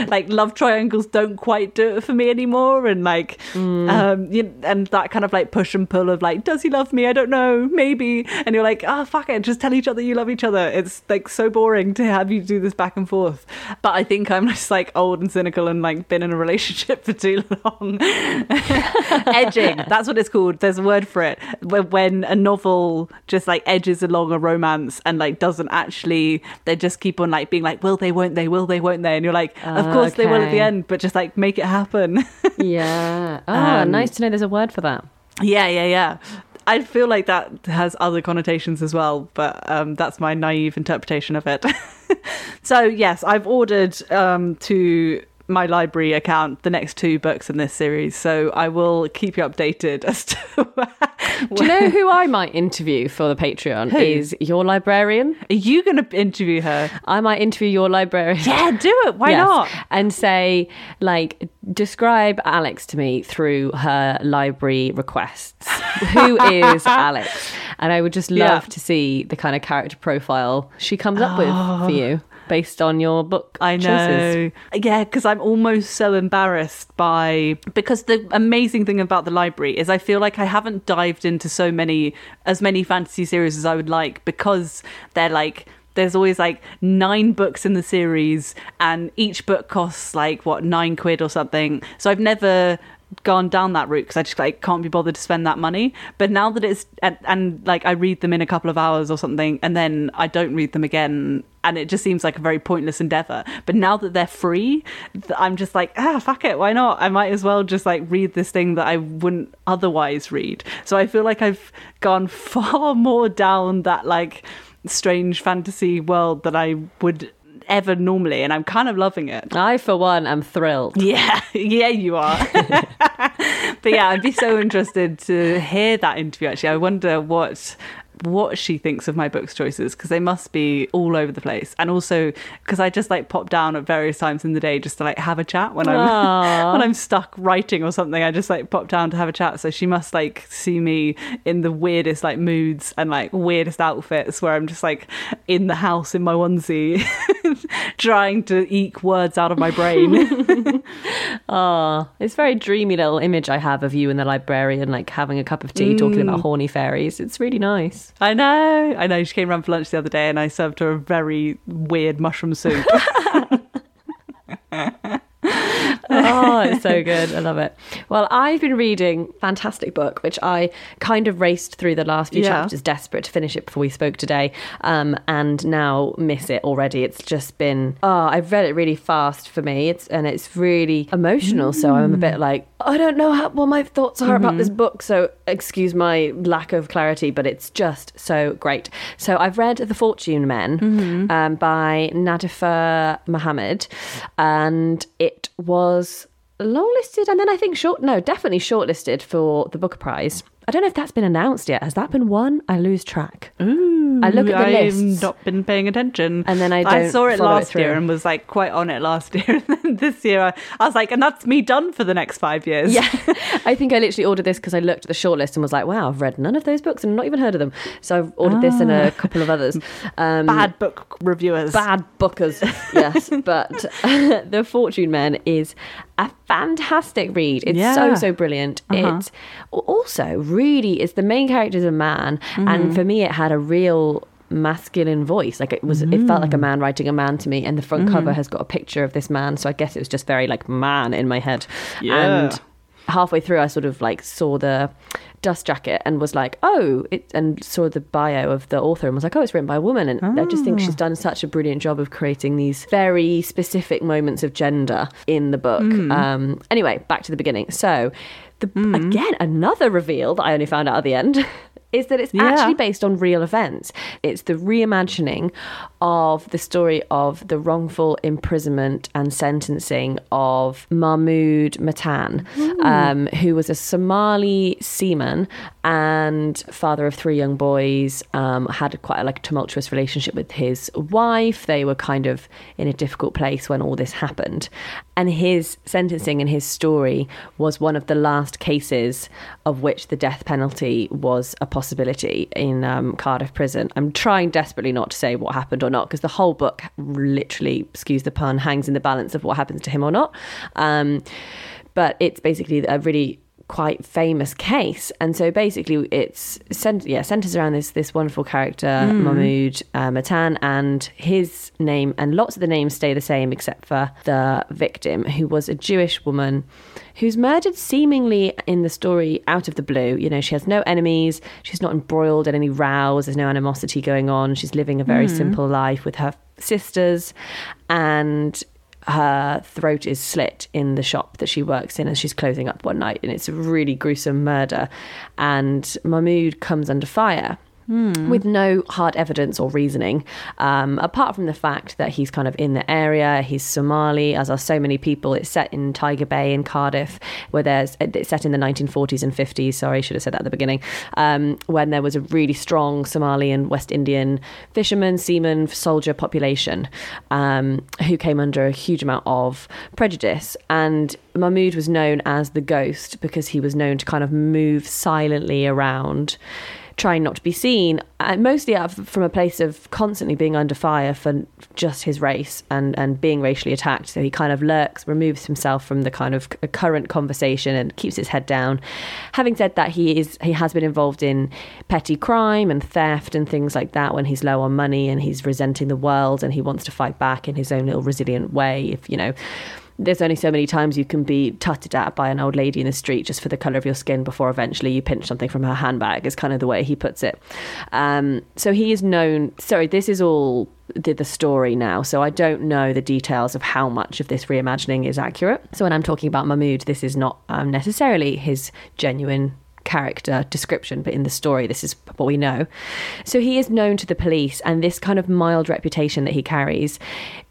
like love triangles don't quite do it for me anymore, and like um you, and that kind of like push and pull of like does he love me? I don't know, maybe, and you're like ah fuck it, just tell each other you love each other. It's like so boring to have you do this back and forth. But I think I'm <laughs> just like old and cynical and like been in a relationship <laughs> for too long. <laughs> Edging, that's what it's called. There's a word for it. When, a novel just like edges along a romance and like doesn't actually, they just keep on like being like, will they, won't they, will they, won't they? And you're like, of course they will at the end, but just like make it happen. Yeah. Ah, Um, nice to know there's a word for that. yeah, yeah, yeah. I feel like that has other connotations as well, but um, that's my naive interpretation of it. <laughs> so, yes, I've ordered um, to my library account the next two books in this series, so I will keep you updated as to. <laughs> Do you know who I might interview for the Patreon? Who? Is your librarian. Are you going to interview her? I might interview your librarian. Yeah, do it. Why Yes. not? And say, like, describe Alex to me through her library requests. <laughs> Who is Alex? And I would just love Yeah. to see the kind of character profile she comes up with for oh. you based on your book I choices. know. Yeah, because I'm almost so embarrassed by because the amazing thing about the library is I feel like I haven't dived into so many as many fantasy series as I would like because they're like there's always like nine books in the series and each book costs like what nine quid or something. So I've never gone down that route because I just like can't be bothered to spend that money. But now that it's and, and like I read them in a couple of hours or something, and then I don't read them again, and it just seems like a very pointless endeavor. But now that they're free, I'm just like ah fuck it, why not? I might as well just like read this thing that I wouldn't otherwise read. So I feel like I've gone <laughs> far more down that like strange fantasy world that I would ever normally, and I'm kind of loving it. I, for one, am thrilled. <laughs> Yeah, yeah, you are. <laughs> but yeah, I'd be so interested to hear that interview. Actually, I wonder what what she thinks of my books choices because they must be all over the place and also because i just like pop down at various times in the day just to like have a chat when i'm <laughs> when i'm stuck writing or something i just like pop down to have a chat so she must like see me in the weirdest like moods and like weirdest outfits where i'm just like in the house in my onesie <laughs> trying to eke words out of my brain Oh, <laughs> it's very dreamy little image I have of you and the librarian, like having a cup of tea, talking about mm. horny fairies. It's really nice. I know, I know. She came around for lunch the other day, and I served her a very weird mushroom soup. <laughs> oh, it's so <laughs> good. I love it. Well, I've been reading fantastic book, which I kind of raced through the last few Yeah. chapters, desperate to finish it before we spoke today, um, and now miss it already. It's just been oh, I've read it really fast for me. It's and it's really emotional. So I'm a bit like I don't know how, what my thoughts are about this book. So excuse my lack of clarity, but it's just so great. So I've read The Fortune Men um, by Nadifa Mohamed, and it was longlisted and then I think short no definitely shortlisted for the Booker Prize I don't know if that's been announced yet. Has that been won? I lose track. Ooh, I look at the list. I've lists. not been paying attention. And then I I saw it follow it last year and was like quite on it last <laughs> year. And then this year I, I was like, and that's me done for the next five years. Yeah, <laughs> I think I literally ordered this because I looked at the shortlist and was like, "Wow, I've read none of those books and not even heard of them." So I've ordered this and a couple of others. Um, Bad book reviewers. bad bookers, yes. <laughs> But The Fortune Men is a fantastic read. It's Yeah. so so brilliant. Uh-huh. It's also really it's the main character is a man, Mm-hmm. and for me it had a real masculine voice like it was it felt Mm. like a man writing a man to me and the front cover has got a picture of this man so i guess it was just very like man in my head Yeah. and halfway through i sort of like saw the dust jacket and was like oh it and saw the bio of the author and was like oh it's written by a woman. And i just think she's ah. done such a brilliant job of creating these very specific moments of gender in the book. Hmm. Um anyway back to the beginning. So the hmm. again another reveal that i only found out at the end <laughs> is that it's Yeah. actually based on real events. It's the reimagining of the story of the wrongful imprisonment and sentencing of Mahmood Mattan, um, who was a Somali seaman and father of three young boys. Um, had quite a like tumultuous relationship with his wife. They were kind of in a difficult place when all this happened, and his sentencing and his story was one of the last cases of which the death penalty was a possibility in um, Cardiff prison. I'm trying desperately not to say what happened or not because the whole book literally, excuse the pun, hangs in the balance of what happens to him or not. Um, but it's basically a really quite famous case. And so basically it's cent- yeah centers around this this wonderful character Mahmood uh, Mattan and his name and lots of the names stay the same except for the victim who was a Jewish woman who's murdered seemingly in the story out of the blue. You know she has no enemies. She's not embroiled in any rows. There's no animosity going on. She's living a very simple life with her sisters. And her throat is slit in the shop that she works in as she's closing up one night and it's a really gruesome murder. And mahmood comes under fire with no hard evidence or reasoning, um, apart from the fact that he's kind of in the area. He's Somali, as are so many people. It's set in Tiger Bay in Cardiff, where there's it's set in the 1940s and 50s. Sorry, I should have said that at the beginning. Um, when there was a really strong Somali and West Indian fisherman, seaman, soldier population um, who came under a huge amount of prejudice. And Mahmood was known as the ghost because he was known to kind of move silently around trying not to be seen, and mostly out of, from a place of constantly being under fire for just his race and, and being racially attacked. So he kind of lurks, removes himself from the kind of c- uh, current conversation and keeps his head down. Having said that, he is he has been involved in petty crime and theft and things like that when he's low on money and he's resenting the world and he wants to fight back in his own little resilient way. If you know there's only so many times you can be tutted at by an old lady in the street just for the colour of your skin before eventually you pinch something from her handbag is kind of the way he puts it um, so he is known sorry this is all the, the story now so i don't know the details of how much of this reimagining is accurate so when i'm talking about mahmood this is not um, necessarily his genuine character description, but in the story, this is what we know. So he is known to the police, and this kind of mild reputation that he carries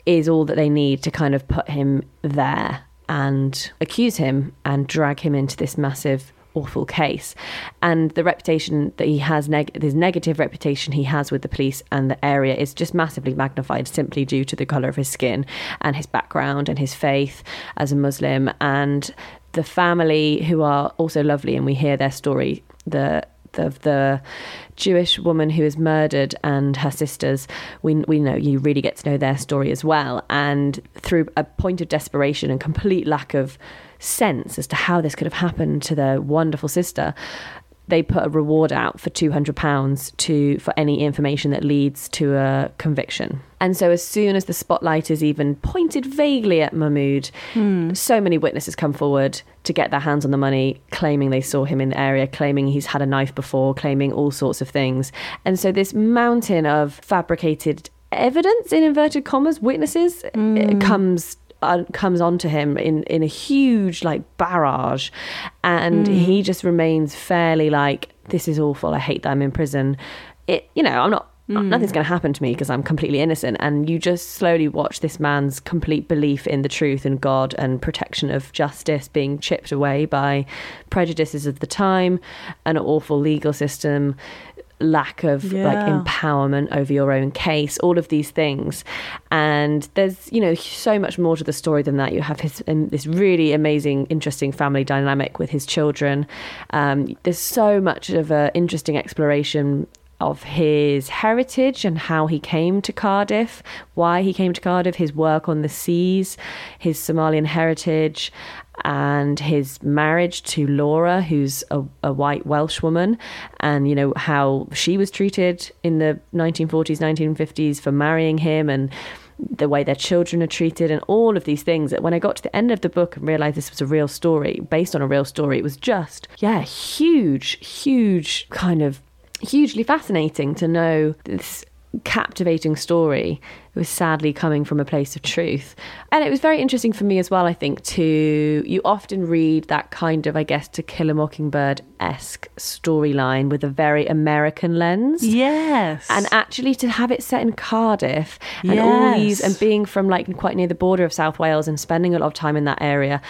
is all that they need to kind of put him there and accuse him and drag him into this massive awful case. And the reputation that he has neg- this negative reputation he has with the police and the area is just massively magnified simply due to the color of his skin and his background and his faith as a muslim. And the family who are also lovely and we hear their story the the, the Jewish woman who is murdered and her sisters, we, we know you really get to know their story as well. And through a point of desperation and complete lack of sense as to how this could have happened to their wonderful sister, they put a reward out for two hundred pounds to for any information that leads to a conviction. And so, as soon as the spotlight is even pointed vaguely at Mahmood, hmm. so many witnesses come forward to get their hands on the money, claiming they saw him in the area, claiming he's had a knife before, claiming all sorts of things. And so, this mountain of fabricated evidence, in inverted commas, witnesses, it comes uh, comes onto him in in a huge like barrage. And he just remains fairly like this is awful. I hate that i'm in prison. It you know i'm not nothing's going to happen to me because I'm completely innocent. And you just slowly watch this man's complete belief in the truth and God and protection of justice being chipped away by prejudices of the time, an awful legal system, lack of like empowerment over your own case, all of these things. And there's, you know, so much more to the story than that. You have his um, this really amazing, interesting family dynamic with his children. Um, there's so much of an interesting exploration of his heritage and how he came to Cardiff, why he came to Cardiff, his work on the seas, his Somalian heritage, and his marriage to Laura, who's a, a white Welsh woman, and you know how she was treated in the 1940s, 1950s for marrying him, and the way their children are treated, and all of these things. That when I got to the end of the book and realized this was a real story based on a real story, it was just yeah, huge, huge kind of hugely fascinating to know this captivating story it was sadly coming from a place of truth. And it was very interesting for me as well i think to you often read that kind of i guess to kill a mockingbird-esque storyline with a very american lens. Yes. and actually to have it set in Cardiff and all these and being from like quite near the border of South Wales and spending a lot of time in that area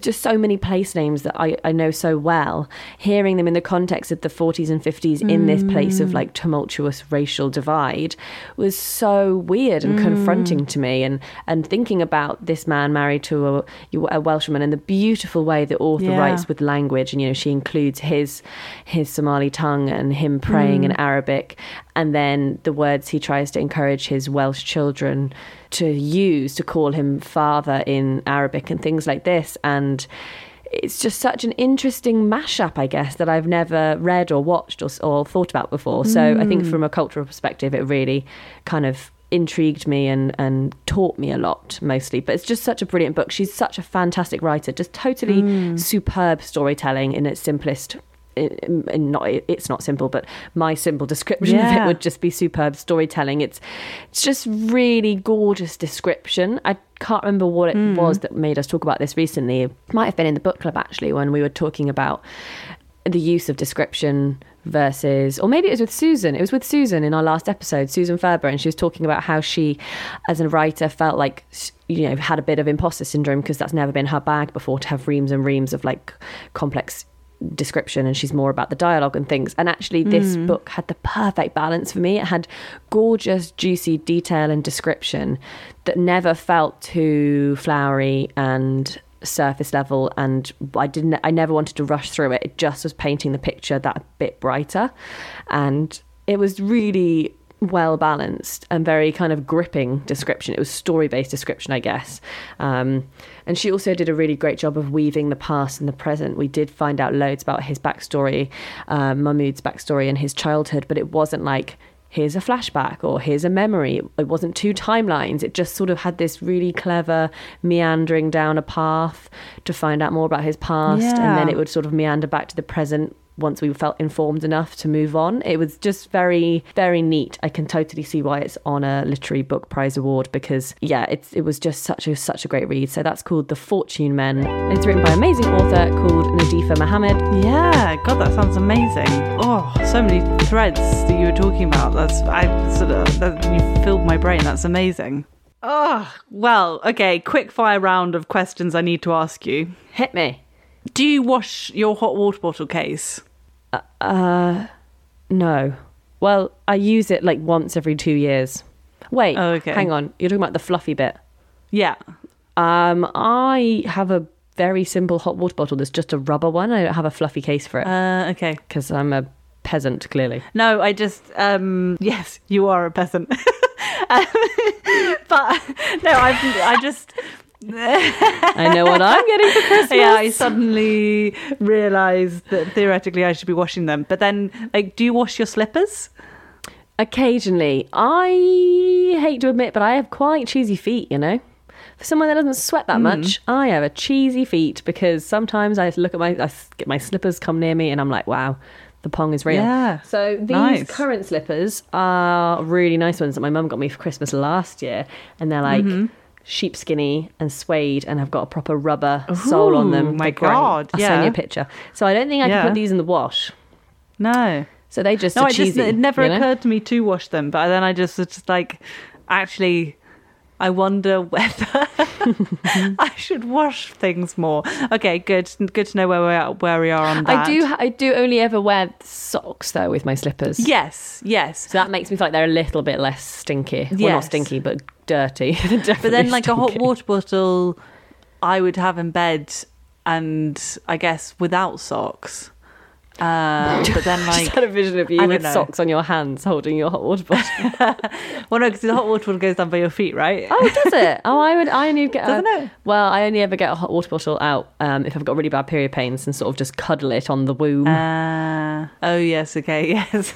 just so many place names that I, I know so well. Hearing them in the context of the 40s and 50s in this place of mm. like tumultuous racial divide was so weird and confronting mm. to me. And and thinking about this man married to a, a Welshwoman and the beautiful way the author Yeah. writes with language and you know she includes his his Somali tongue and him praying in mm. Arabic and then the words he tries to encourage his Welsh children to use to call him father in Arabic and things like this and it's just such an interesting mashup, I guess, that I've never read or watched or, or thought about before. So I think from a mm. cultural perspective, it really kind of intrigued me and, and taught me a lot mostly. But it's just such a brilliant book. She's such a fantastic writer, just totally mm. superb storytelling in its simplest. In- um, in not it's not simple, but my simple description of it would just be superb storytelling. It's it's just really gorgeous description. I can't remember what it hmm. was that made us talk about this recently. It might have been in the book club actually when we were talking about the use of description versus or maybe it was with Susan. It was with Susan in our last episode, Susan Ferber, and she was talking about how she as a writer felt like you know had a bit of imposter syndrome because that's never been her bag before to have reams and reams of like complex description and she's more about the dialogue and things. And actually this hmm. book had the perfect balance for me. It had gorgeous juicy detail and description that never felt too flowery and surface level. And I didn't I never wanted to rush through it. It just was painting the picture that bit brighter. And it was really well balanced and very kind of gripping description. It was story based description, I guess. Um, and she also did a really great job of weaving the past and the present. We did find out loads about his backstory, um, Mahmood's backstory and his childhood, but it wasn't like here's a flashback or here's a memory. It wasn't two timelines. It just sort of had this really clever meandering down a path to find out more about his past. And then it would sort of meander back to the present once we felt informed enough to move on. It was just very, very neat. I can totally see why it's on a literary book prize award because yeah, it's it was just such a such a great read. So that's called The Fortune Men. It's written by an amazing author called Nadifa Mohamed. Yeah, God, that sounds amazing. Oh, so many threads that you were talking about. That's I sort of that, you filled my brain. That's amazing. Oh, well, okay. Quick fire round of questions I need to ask you. Hit me. Do you wash your hot water bottle case? Uh no. Well, I use it like once every two years. Wait, Oh, okay. hang on. You're talking about the fluffy bit. Yeah. Um, I have a very simple hot water bottle that's just a rubber one. I don't have a fluffy case for it Uh, okay. because I'm a peasant, clearly. No, I just um <laughs> yes, you are a peasant. <laughs> Um, <laughs> but no, I I just I know what I'm getting for Christmas. <laughs> yeah, I suddenly realized that theoretically I should be washing them. But then like do you wash your slippers? Occasionally, I hate to admit, but I have quite cheesy feet. You know, for someone that doesn't sweat that much, I have a cheesy feet because sometimes I look at my, I get my slippers come near me, and I'm like, wow. The pong is real. Yeah. So these Nice. current slippers are really nice ones that my mum got me for Christmas last year, and they're like Mm-hmm. Sheepskinny and suede, and have got a proper rubber sole on them. My. God, I'll send you a picture. So I don't think I Yeah. can put these in the wash. No. So they just No, I just it never you know? occurred to me to wash them, but then I just was just like, actually, I wonder whether <laughs> I should wash things more. Okay, good, good to know where we are, where we are on that. I do. I do only ever wear socks though with my slippers. Yes, yes. So that makes me feel like they're a little bit less stinky. Well, not stinky, but dirty. <laughs> But then, like a hot water bottle, I would have in bed, and I guess without socks. Uh, but then, <laughs> I like, just had a vision of you with know. socks on your hands holding your hot water bottle. <laughs> well, no, because the hot water bottle goes down by your feet, right? oh, does it? <laughs> Oh, I would. I only get. Doesn't a, it? Well, I only ever get a hot water bottle out um, if I've got really bad period pains and sort of just cuddle it on the womb. Uh, oh yes, okay, yes,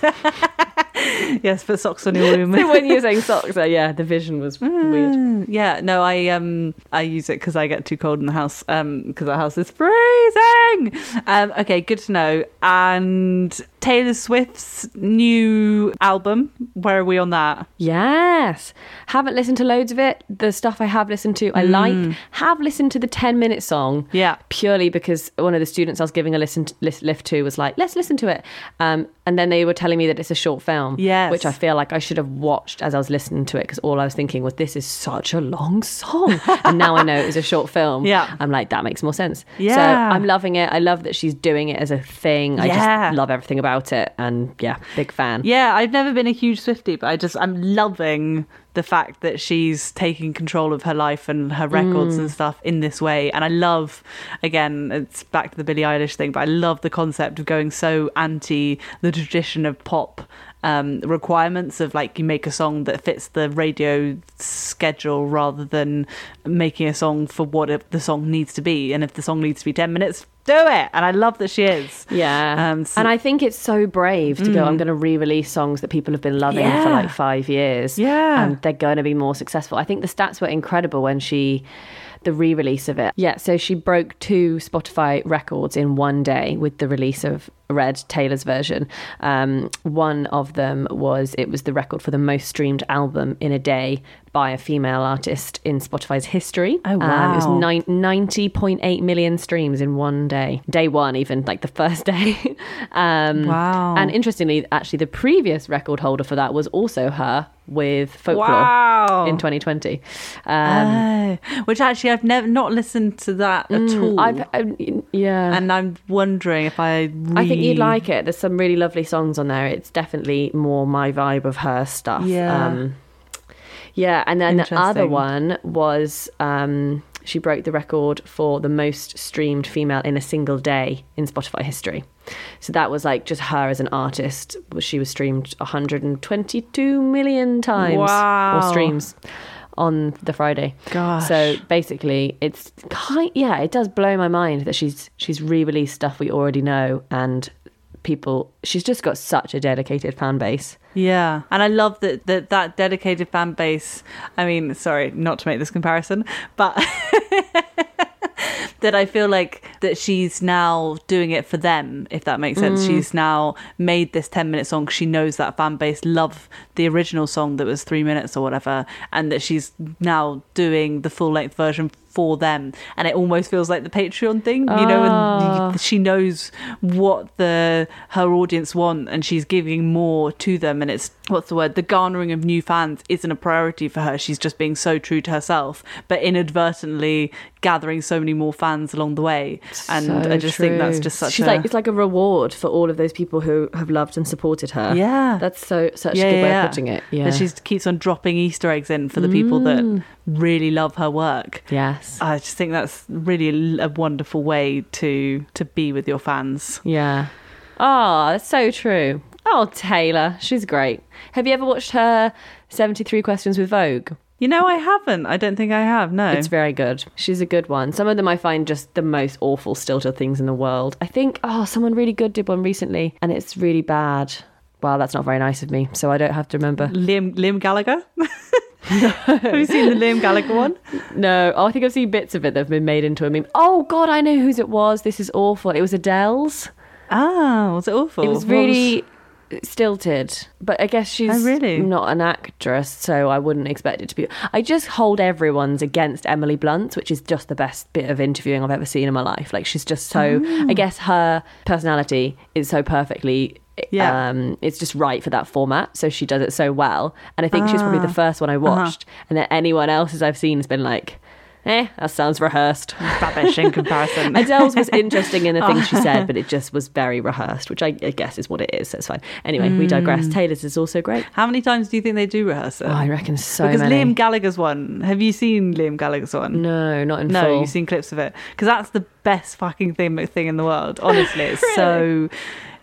<laughs> yes. Put socks on your womb. <laughs> so when you're saying socks, uh, yeah, the vision was weird. Mm, yeah, no, I um I use it because I get too cold in the house um because our house is freezing. Um, okay, good to know. And Taylor Swift's new album. Where are we on that? Yes. Haven't listened to loads of it. The stuff I have listened to, I like. Have listened to the 10 minute song. Mm. Yeah. Purely because one of the students I was giving a listen to, lift to was like, let's listen to it. Um, and then they were telling me that it's a short film. Yes. Which I feel like I should have watched as I was listening to it because all I was thinking was, this is such a long song. <laughs> and now I know it was a short film. Yeah. I'm like, that makes more sense. Yeah. So I'm loving it. I love that she's doing it as a thing. I Yeah. just love everything about it. And yeah, big fan. Yeah, I've never been a huge Swiftie, but I just I'm loving the fact that she's taking control of her life and her records and mm. stuff in this way. And I love, again, it's back to the Billie Eilish thing, but I love the concept of going so anti the tradition of pop um, requirements of like you make a song that fits the radio schedule rather than making a song for what it, the song needs to be. And if the song needs to be 10 minutes, do it. And I love that she is. Yeah. Um, so- and I think it's so brave to go, I'm going to re release songs that people have been loving for like five years. Yeah. And they're going to be more successful. I think the stats were incredible when she, the re release of it. Yeah. So she broke two Spotify records in one day with the release of Red Taylor's version. Um, one of them was, it was the record for the most streamed album in a day by a female artist in Spotify's history. Oh, Um, it was wow. nine, 90.8 million streams in one day. Day one, even like the first <laughs> day. um, Wow. And interestingly, actually, the previous record holder for that was also her with Folklore Wow. in 2020. Um, Oh, which actually I've never not listened to that at all. I've, um, yeah. and I'm wondering if I. Really... I think you'd like it. There's some really lovely songs on there. It's definitely more my vibe of her stuff. Yeah. Um, yeah, and then the other one was um, she broke the record for the most streamed female in a single day in Spotify history. So that was like just her as an artist. She was streamed 122 million times Wow. or streams on the Friday. Gosh. So basically, it's kind. Yeah, it does blow my mind that she's she's re-released stuff we already know, and people. She's just got such a dedicated fan base. Yeah, and I love that that that dedicated fan base. I mean, sorry, not to make this comparison, but <laughs> that I feel like that she's now doing it for them, if that makes sense. Mm. She's now made this 10 minute song she knows that fan base love the original song that was three minutes or whatever, and that she's now doing the full length version for them. And it almost feels like the Patreon thing, you know, Ah. and she knows what the her audience want and she's giving more to them and it's what's the word the garnering of new fans isn't a priority for her she's just being so true to herself but inadvertently gathering so many more fans along the way and So i just think that's just such She's a like it's like a reward for all of those people who have loved and supported her. yeah That's so such yeah, a good way yeah. of putting it. Yeah. and she keeps on dropping easter eggs in for the people that Mm. Really love her work yes. i just think that's really a wonderful way to to be with your fans Yeah. Oh, that's so true. Oh, Taylor, she's great. Have you ever watched her 73 Questions with Vogue? you know i haven't i don't think i have no It's very good. She's a good one. Some of them I find just the most awful stilted things in the world. I think, oh, someone really good did one recently and it's really bad. Wow, that's not very nice of me. So I don't have to remember. Liam Liam Gallagher. <laughs> <laughs> Have you seen the Liam Gallagher one? No, oh, I think I've seen bits of it that have been made into a meme. Oh, God, I know whose it was. This is awful. It was Adele's. Ah, was it awful? It was really stilted, but I guess she's Oh, really? not an actress, so I wouldn't expect it to be. I just hold everyone's against Emily Blunt, which is just the best bit of interviewing I've ever seen in my life. Like she's just so. Oh. I guess her personality is so perfectly Yeah. um, it's just right for that format. So she does it so well, and I think she was probably the Ah. first one I watched, and then anyone else's I've seen has been like, eh, that sounds rehearsed. Rubbish in comparison. <laughs> Adele's was interesting in the things she said, <laughs> but it just was very rehearsed, which I, I guess is what it is. So it's fine. Anyway, we Mm. digress. Taylor's is also great. How many times do you think they do rehearse it? Oh, I reckon so because many. Liam Gallagher's one. Have you seen Liam Gallagher's one? no, not in No, full. you've seen clips of it because that's the best fucking thing thing in the world. Honestly, it's <laughs> so.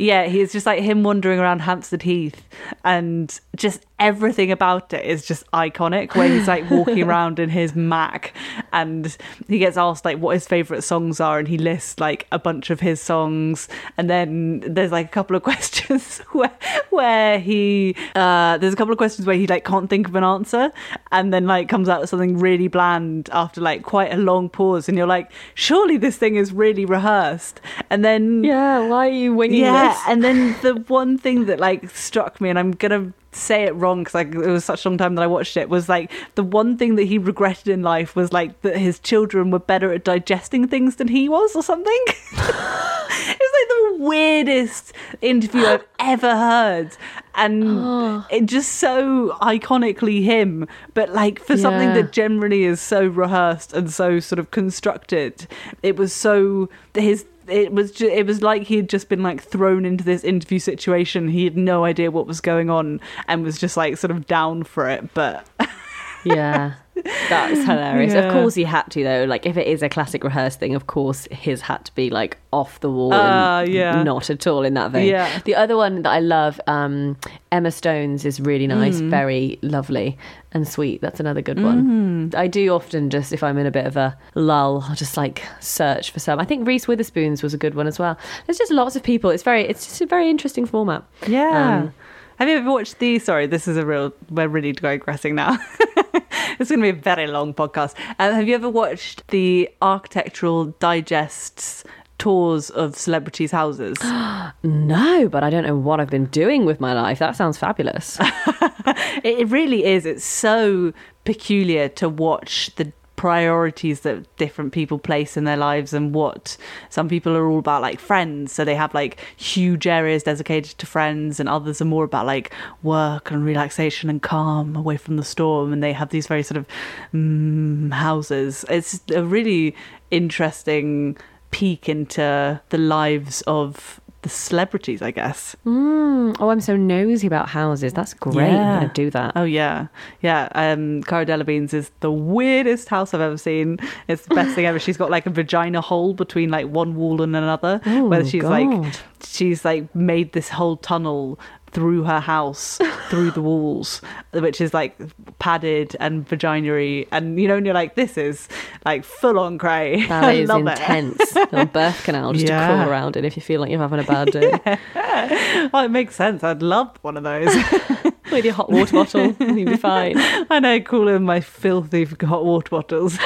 Yeah, he's just like him wandering around Hampstead Heath, and just everything about it is just iconic. Where he's like walking <laughs> around in his Mac, and he gets asked like what his favorite songs are, and he lists like a bunch of his songs, and then there's like a couple of <laughs> questions where where he uh, there's a couple of questions where he like can't think of an answer, and then like comes out with something really bland after like quite a long pause, and you're like, surely this thing is really rehearsed, and then yeah, why are you winging yeah, this? and then the one thing that like struck me, and I'm gonna say it wrong because like it was such a long time that I watched it, was like the one thing that he regretted in life was like that his children were better at digesting things than he was, or something. <laughs> it was like the weirdest interview I've <gasps> ever heard, and oh. it just so iconically him. But like for something that generally is so rehearsed and so sort of constructed, it was so his it was ju- it was like he had just been like thrown into this interview situation. He had no idea what was going on and was just like sort of down for it. But yeah, that's <laughs> hilarious. Yeah. Of course, he had to though. Like, if it is a classic rehearsed thing, of course, his had to be like off the wall. Ah, and yeah. not at all in that vein. Yeah. The other one that I love, um, Emma Stone's, is really nice, Mm. very lovely and sweet. That's another good Mm. one. I do often just, if I'm in a bit of a lull, I'll just like search for some. I think Reese Witherspoon's was a good one as well. There's just lots of people. It's very, it's just a very interesting format. yeah. Um, have you ever watched the? Sorry, this is a real. We're really digressing now. <laughs> it's going to be a very long podcast. Um, have you ever watched the Architectural Digest's tours of celebrities' houses? <gasps> No, but I don't know what I've been doing with my life. That sounds fabulous. <laughs> it, it really is. It's so peculiar to watch the priorities that different people place in their lives and what some people are all about like friends. So they have like huge areas dedicated to friends and others are more about like work and relaxation and calm away from the storm. And they have these very sort of mm, houses. It's a really interesting peek into the lives of the celebrities i guess Mm. Oh, I'm so nosy about houses. That's great. I'm Yeah. going to do that. Oh yeah, yeah. Um, Cara Delevingne's is the weirdest house I've ever seen. It's the best thing ever. She's got like a vagina hole between like one wall and another, Oh, where she's like she's like made this whole tunnel through her house through the walls which is like padded and vaginary and you know and you're like this is like full on cray <laughs> That I is love intense. Little birth canal just to Yeah. crawl around in if you feel like you're having a bad day. <laughs> well it makes sense i'd love one of those <laughs> With your hot water bottle, you'll be fine. i know calling my filthy hot water bottles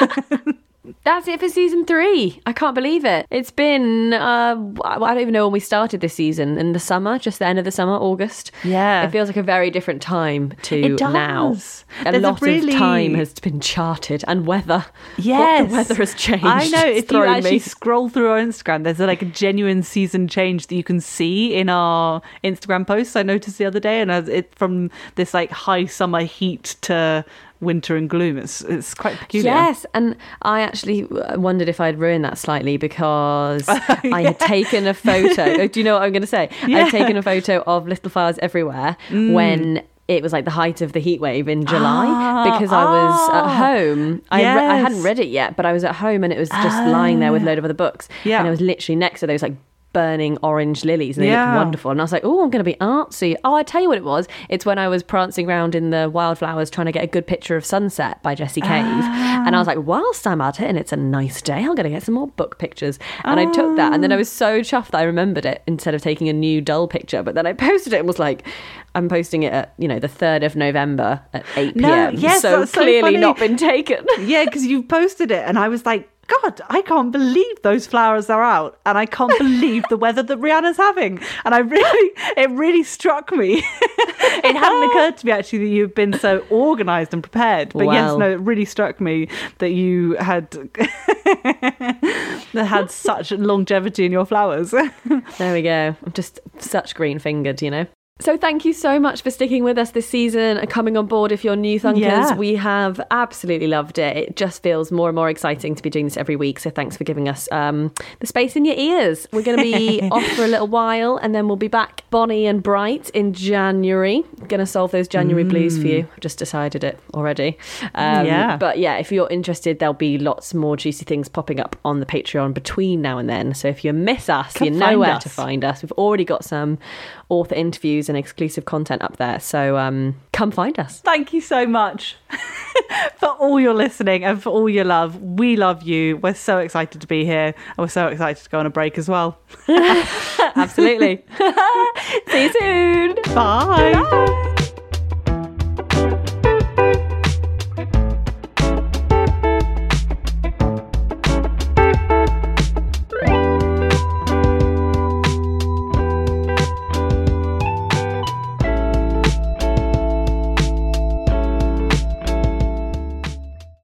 That's it for season three. I can't believe it. It's been, uh, I don't even know when we started this season. In the summer, just the end of the summer, August. Yeah. It feels like a very different time to It does. now. A There's a lot really- of time has been charted and weather. Yes, What the weather has changed. I know. It's If you actually me. scroll through our Instagram, there's like a genuine season change that you can see in our Instagram posts. I noticed the other day, and as it from this like high summer heat to winter and gloom. It's it's quite peculiar. Yes, and I actually wondered if I'd ruined that slightly because <laughs> I had taken a photo. <laughs> Do you know what I'm going to say? Yeah. I'd taken a photo of little flowers everywhere when it was like the height of the heat wave in July Ah, because I was ah. at home. I, re- I hadn't read it yet, but I was at home and it was just lying there with a load of other books. Yeah. And it was literally next to those like burning orange lilies and they Yeah. looked wonderful. And I was like oh I'm going to be artsy. Oh I tell you what it was. It's when I was prancing around in the wildflowers trying to get a good picture of sunset by Jessie Cave. And I was ah. like whilst I'm at it and it's a nice day I'm going to get some more book pictures. And I took that and then I ah. was so chuffed that I remembered it instead of taking a new dull picture. But then I <laughs> posted it and was like I'm posting it at you know the 3rd of November at 8 No, p.m yes, so that's so clearly not been taken. Yeah, because you posted it, and I was like. God, I can't believe those flowers are out, and I can't believe the weather that Rhiannon's having. And I really, it really struck me. <laughs> it hadn't occurred to me actually that you've been so organised and prepared. But yes, no, it really struck me that you had <laughs> that had such longevity in your flowers. <laughs> There we go. I'm just such green fingered, you know. So thank you so much for sticking with us this season and coming on board if you're new thunkers. Yeah. We have absolutely loved it. It just feels more and more exciting to be doing this every week. So thanks for giving us um, the space in your ears. We're going to be <laughs> off for a little while and then we'll be back bonny and bright in January. Going to solve those January blues for you. I've just decided it already. Um, Yeah. But yeah, if you're interested, there'll be lots more juicy things popping up on the Patreon between now and then. So if you miss us, Come you know where us. to find us. We've already got some author interviews and exclusive content up there. So um, come find us. Thank you so much <laughs> for all your listening and for all your love. We love you. We're so excited to be here and we're so excited to go on a break as well. <laughs> Absolutely. <laughs> See you soon. Bye.